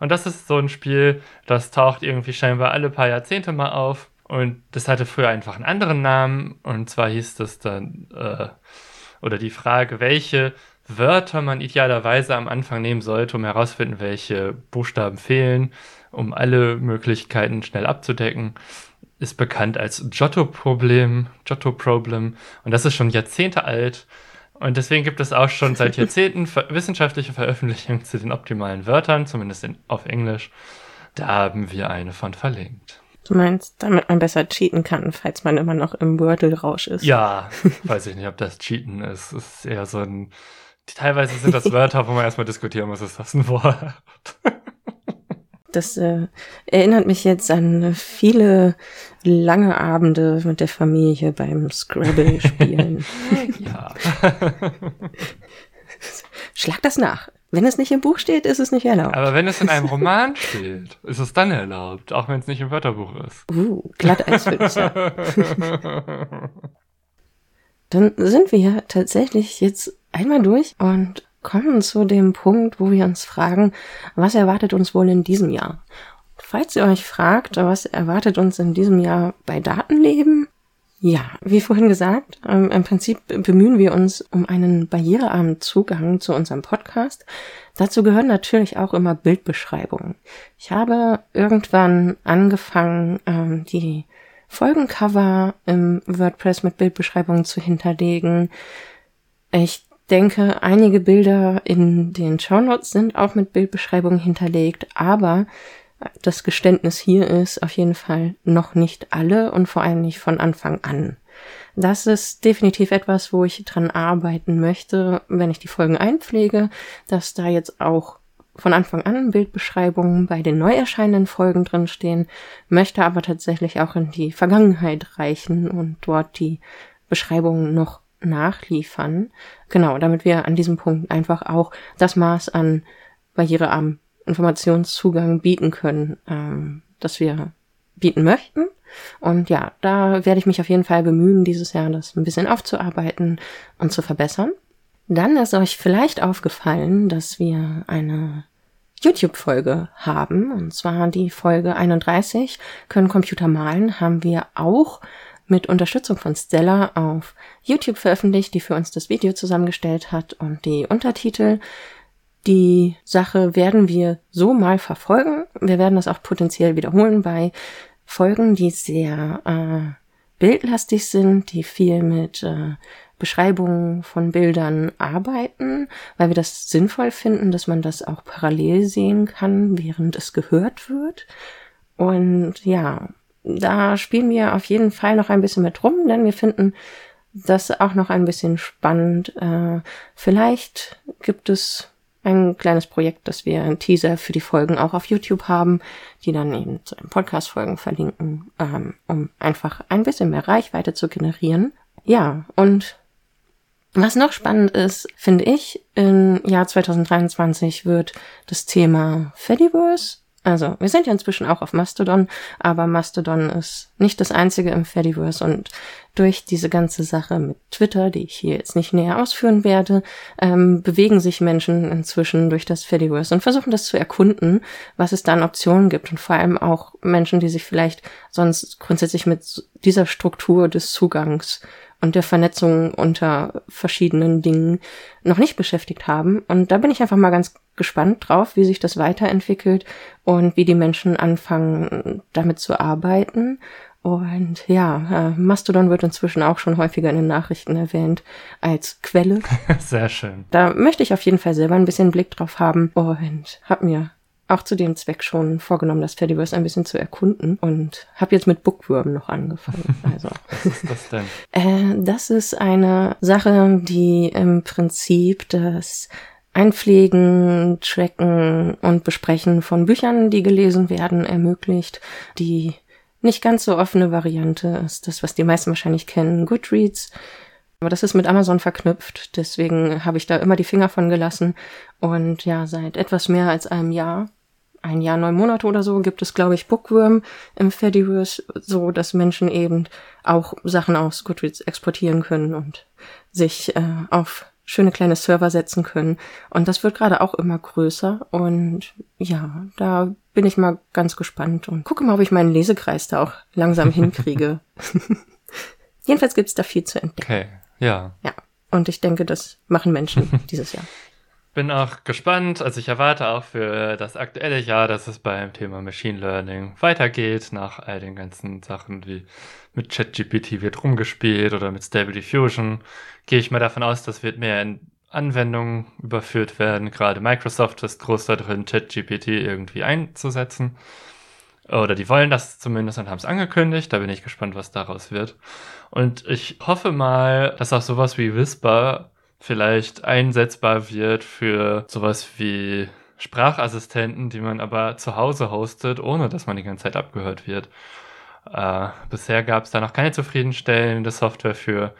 Und das ist so ein Spiel, das taucht irgendwie scheinbar alle paar Jahrzehnte mal auf. Und das hatte früher einfach einen anderen Namen. Und zwar hieß das dann, äh, oder die Frage, welche Wörter man idealerweise am Anfang nehmen sollte, um herauszufinden, welche Buchstaben fehlen, um alle Möglichkeiten schnell abzudecken, ist bekannt als Giotto-Problem, Giotto-Problem. Und das ist schon Jahrzehnte alt. Und deswegen gibt es auch schon seit Jahrzehnten wissenschaftliche Veröffentlichungen zu den optimalen Wörtern, zumindest in, auf Englisch. Da haben wir eine von verlinkt. Du meinst, damit man besser cheaten kann, falls man immer noch im Wordle-Rausch ist? Ja, weiß ich nicht, ob das Cheaten ist. Es ist eher so ein. Teilweise sind das Wörter, wo man erstmal diskutieren muss, ist das ein Wort. Das äh, erinnert mich jetzt an viele lange Abende mit der Familie beim Scrabble spielen. ja. Schlag das nach. Wenn es nicht im Buch steht, ist es nicht erlaubt. Aber wenn es in einem Roman steht, ist es dann erlaubt, auch wenn es nicht im Wörterbuch ist. Uh, Glatteisfilzer. dann sind wir ja tatsächlich jetzt einmal durch und kommen zu dem Punkt, wo wir uns fragen, was erwartet uns wohl in diesem Jahr? Falls ihr euch fragt, was erwartet uns in diesem Jahr bei Datenleben? Ja, wie vorhin gesagt, ähm, im Prinzip bemühen wir uns um einen barrierearmen Zugang zu unserem Podcast. Dazu gehören natürlich auch immer Bildbeschreibungen. Ich habe irgendwann angefangen, ähm, die Folgencover im WordPress mit Bildbeschreibungen zu hinterlegen. Ich denke, einige Bilder in den Shownotes sind auch mit Bildbeschreibungen hinterlegt, aber das Geständnis hier ist auf jeden Fall noch nicht alle und vor allem nicht von Anfang an. Das ist definitiv etwas, wo ich dran arbeiten möchte, wenn ich die Folgen einpflege, dass da jetzt auch von Anfang an Bildbeschreibungen bei den neu erscheinenden Folgen drinstehen, möchte aber tatsächlich auch in die Vergangenheit reichen und dort die Beschreibungen noch nachliefern. Genau, damit wir an diesem Punkt einfach auch das Maß an barrierearm Informationszugang bieten können, ähm, das wir bieten möchten. Und ja, da werde ich mich auf jeden Fall bemühen, dieses Jahr das ein bisschen aufzuarbeiten und zu verbessern. Dann ist euch vielleicht aufgefallen, dass wir eine YouTube-Folge haben, und zwar die Folge 31, können Computer malen, haben wir auch mit Unterstützung von Stella auf YouTube veröffentlicht, die für uns das Video zusammengestellt hat und die Untertitel. Die Sache werden wir so mal verfolgen. Wir werden das auch potenziell wiederholen bei Folgen, die sehr äh, bildlastig sind, die viel mit äh, Beschreibungen von Bildern arbeiten, weil wir das sinnvoll finden, dass man das auch parallel sehen kann, während es gehört wird. Und ja, da spielen wir auf jeden Fall noch ein bisschen mit rum, denn wir finden das auch noch ein bisschen spannend. Äh, vielleicht gibt es ein kleines Projekt, dass wir einen Teaser für die Folgen auch auf YouTube haben, die dann eben zu den Podcast-Folgen verlinken, ähm, um einfach ein bisschen mehr Reichweite zu generieren. Ja, und was noch spannend ist, finde ich, im Jahr 2023 wird das Thema Fediverse also, wir sind ja inzwischen auch auf Mastodon, aber Mastodon ist nicht das einzige im Fediverse und durch diese ganze Sache mit Twitter, die ich hier jetzt nicht näher ausführen werde, ähm, bewegen sich Menschen inzwischen durch das Fediverse und versuchen das zu erkunden, was es da an Optionen gibt und vor allem auch Menschen, die sich vielleicht sonst grundsätzlich mit dieser Struktur des Zugangs und der Vernetzung unter verschiedenen Dingen noch nicht beschäftigt haben. Und da bin ich einfach mal ganz gespannt drauf, wie sich das weiterentwickelt und wie die Menschen anfangen, damit zu arbeiten. Und ja, äh, Mastodon wird inzwischen auch schon häufiger in den Nachrichten erwähnt als Quelle. Sehr schön. Da möchte ich auf jeden Fall selber ein bisschen Blick drauf haben und habe mir auch zu dem Zweck schon vorgenommen, das Fediverse ein bisschen zu erkunden und habe jetzt mit Bookworm noch angefangen. Also, Was ist das denn? äh, das ist eine Sache, die im Prinzip das Einpflegen, Tracken und Besprechen von Büchern, die gelesen werden, ermöglicht. Die nicht ganz so offene Variante ist das, was die meisten wahrscheinlich kennen, Goodreads. Aber das ist mit Amazon verknüpft, deswegen habe ich da immer die Finger von gelassen. Und ja, seit etwas mehr als einem Jahr ein Jahr, neun Monate oder so gibt es, glaube ich, Bookworm im Fediverse, so dass Menschen eben auch Sachen aus Goodreads exportieren können und sich äh, auf schöne kleine Server setzen können. Und das wird gerade auch immer größer. Und ja, da bin ich mal ganz gespannt und gucke mal, ob ich meinen Lesekreis da auch langsam hinkriege. Jedenfalls gibt's da viel zu entdecken. Okay, ja. Ja. Und ich denke, das machen Menschen dieses Jahr. Bin auch gespannt. Also ich erwarte auch für das aktuelle Jahr, dass es beim Thema Machine Learning weitergeht, nach all den ganzen Sachen wie mit ChatGPT wird rumgespielt oder mit Stable Diffusion. Gehe ich mal davon aus, das wird mehr in Anwendungen überführt werden. Gerade Microsoft ist groß da drin, ChatGPT irgendwie einzusetzen. Oder die wollen das zumindest und haben es angekündigt. Da bin ich gespannt, was daraus wird. Und ich hoffe mal, dass auch sowas wie Whisper vielleicht einsetzbar wird für sowas wie Sprachassistenten, die man aber zu Hause hostet, ohne dass man die ganze Zeit abgehört wird. Äh, bisher gab es da noch keine zufriedenstellende Software für.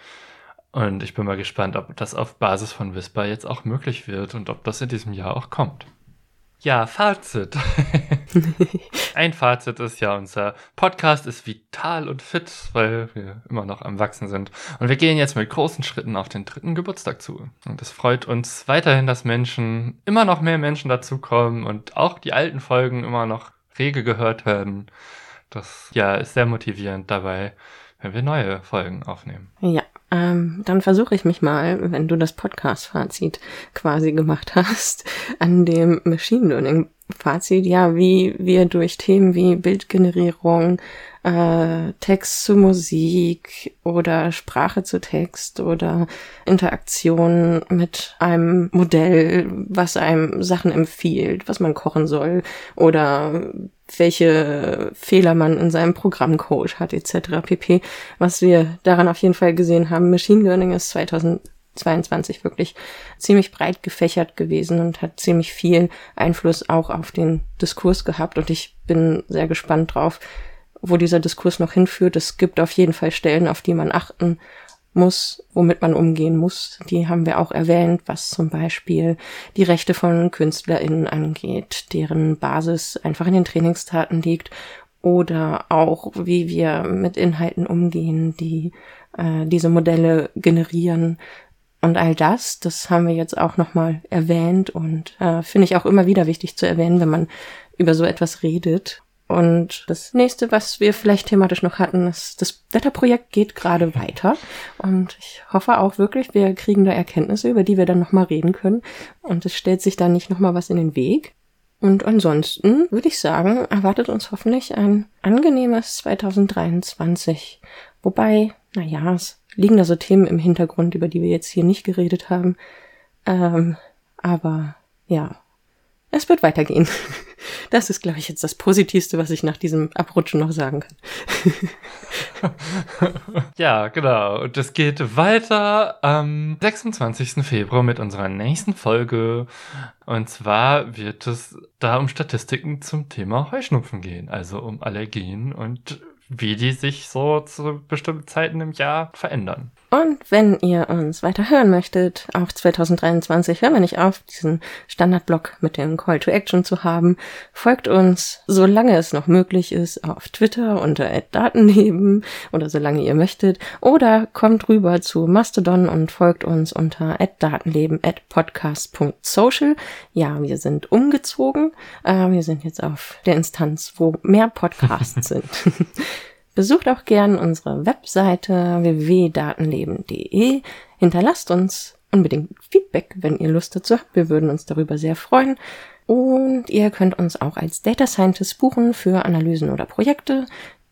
Und ich bin mal gespannt, ob das auf Basis von Whisper jetzt auch möglich wird und ob das in diesem Jahr auch kommt. Ja, Fazit. Ein Fazit ist ja, unser Podcast ist vital und fit, weil wir immer noch am Wachsen sind. Und wir gehen jetzt mit großen Schritten auf den dritten Geburtstag zu. Und es freut uns weiterhin, dass Menschen, immer noch mehr Menschen dazukommen und auch die alten Folgen immer noch rege gehört werden. Das ja ist sehr motivierend dabei, wenn wir neue Folgen aufnehmen. Ja, ähm, dann versuche ich mich mal, wenn du das Podcast-Fazit quasi gemacht hast, an dem Machine Learning-Fazit, ja, wie wir durch Themen wie Bildgenerierung, äh, Text zu Musik oder Sprache zu Text oder Interaktion mit einem Modell, was einem Sachen empfiehlt, was man kochen soll oder welche Fehler man in seinem Programmcode hat etc. pp. Was wir daran auf jeden Fall gesehen haben, Machine Learning ist 2022 wirklich ziemlich breit gefächert gewesen und hat ziemlich viel Einfluss auch auf den Diskurs gehabt und ich bin sehr gespannt drauf, wo dieser Diskurs noch hinführt. Es gibt auf jeden Fall Stellen, auf die man achten muss, womit man umgehen muss. Die haben wir auch erwähnt, was zum Beispiel die Rechte von KünstlerInnen angeht, deren Basis einfach in den Trainingstaten liegt oder auch wie wir mit Inhalten umgehen, die äh, diese Modelle generieren. Und all das, das haben wir jetzt auch nochmal erwähnt und äh, finde ich auch immer wieder wichtig zu erwähnen, wenn man über so etwas redet. Und das nächste, was wir vielleicht thematisch noch hatten, ist, das Wetterprojekt geht gerade weiter. Und ich hoffe auch wirklich, wir kriegen da Erkenntnisse, über die wir dann nochmal reden können. Und es stellt sich da nicht nochmal was in den Weg. Und ansonsten würde ich sagen, erwartet uns hoffentlich ein angenehmes 2023. Wobei, naja, es liegen da so Themen im Hintergrund, über die wir jetzt hier nicht geredet haben. Ähm, aber ja, es wird weitergehen. Das ist, glaube ich, jetzt das Positivste, was ich nach diesem Abrutschen noch sagen kann. ja, genau. Und es geht weiter am 26. Februar mit unserer nächsten Folge. Und zwar wird es da um Statistiken zum Thema Heuschnupfen gehen, also um Allergien und wie die sich so zu bestimmten Zeiten im Jahr verändern. Und wenn ihr uns weiter hören möchtet, auch 2023 hören wir nicht auf, diesen Standardblock mit dem Call to Action zu haben. Folgt uns, solange es noch möglich ist, auf Twitter unter Datenleben oder solange ihr möchtet. Oder kommt rüber zu Mastodon und folgt uns unter datenleben podcast.social. Ja, wir sind umgezogen. Äh, wir sind jetzt auf der Instanz, wo mehr Podcasts sind. Besucht auch gern unsere Webseite www.datenleben.de. Hinterlasst uns unbedingt Feedback, wenn ihr Lust dazu habt. Wir würden uns darüber sehr freuen. Und ihr könnt uns auch als Data Scientist buchen für Analysen oder Projekte.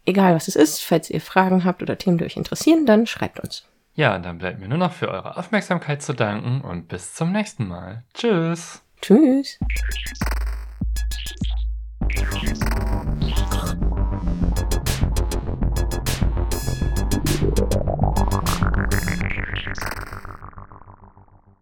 Egal was es ist, falls ihr Fragen habt oder Themen, die euch interessieren, dann schreibt uns. Ja, dann bleibt mir nur noch für eure Aufmerksamkeit zu danken und bis zum nächsten Mal. Tschüss. Tschüss.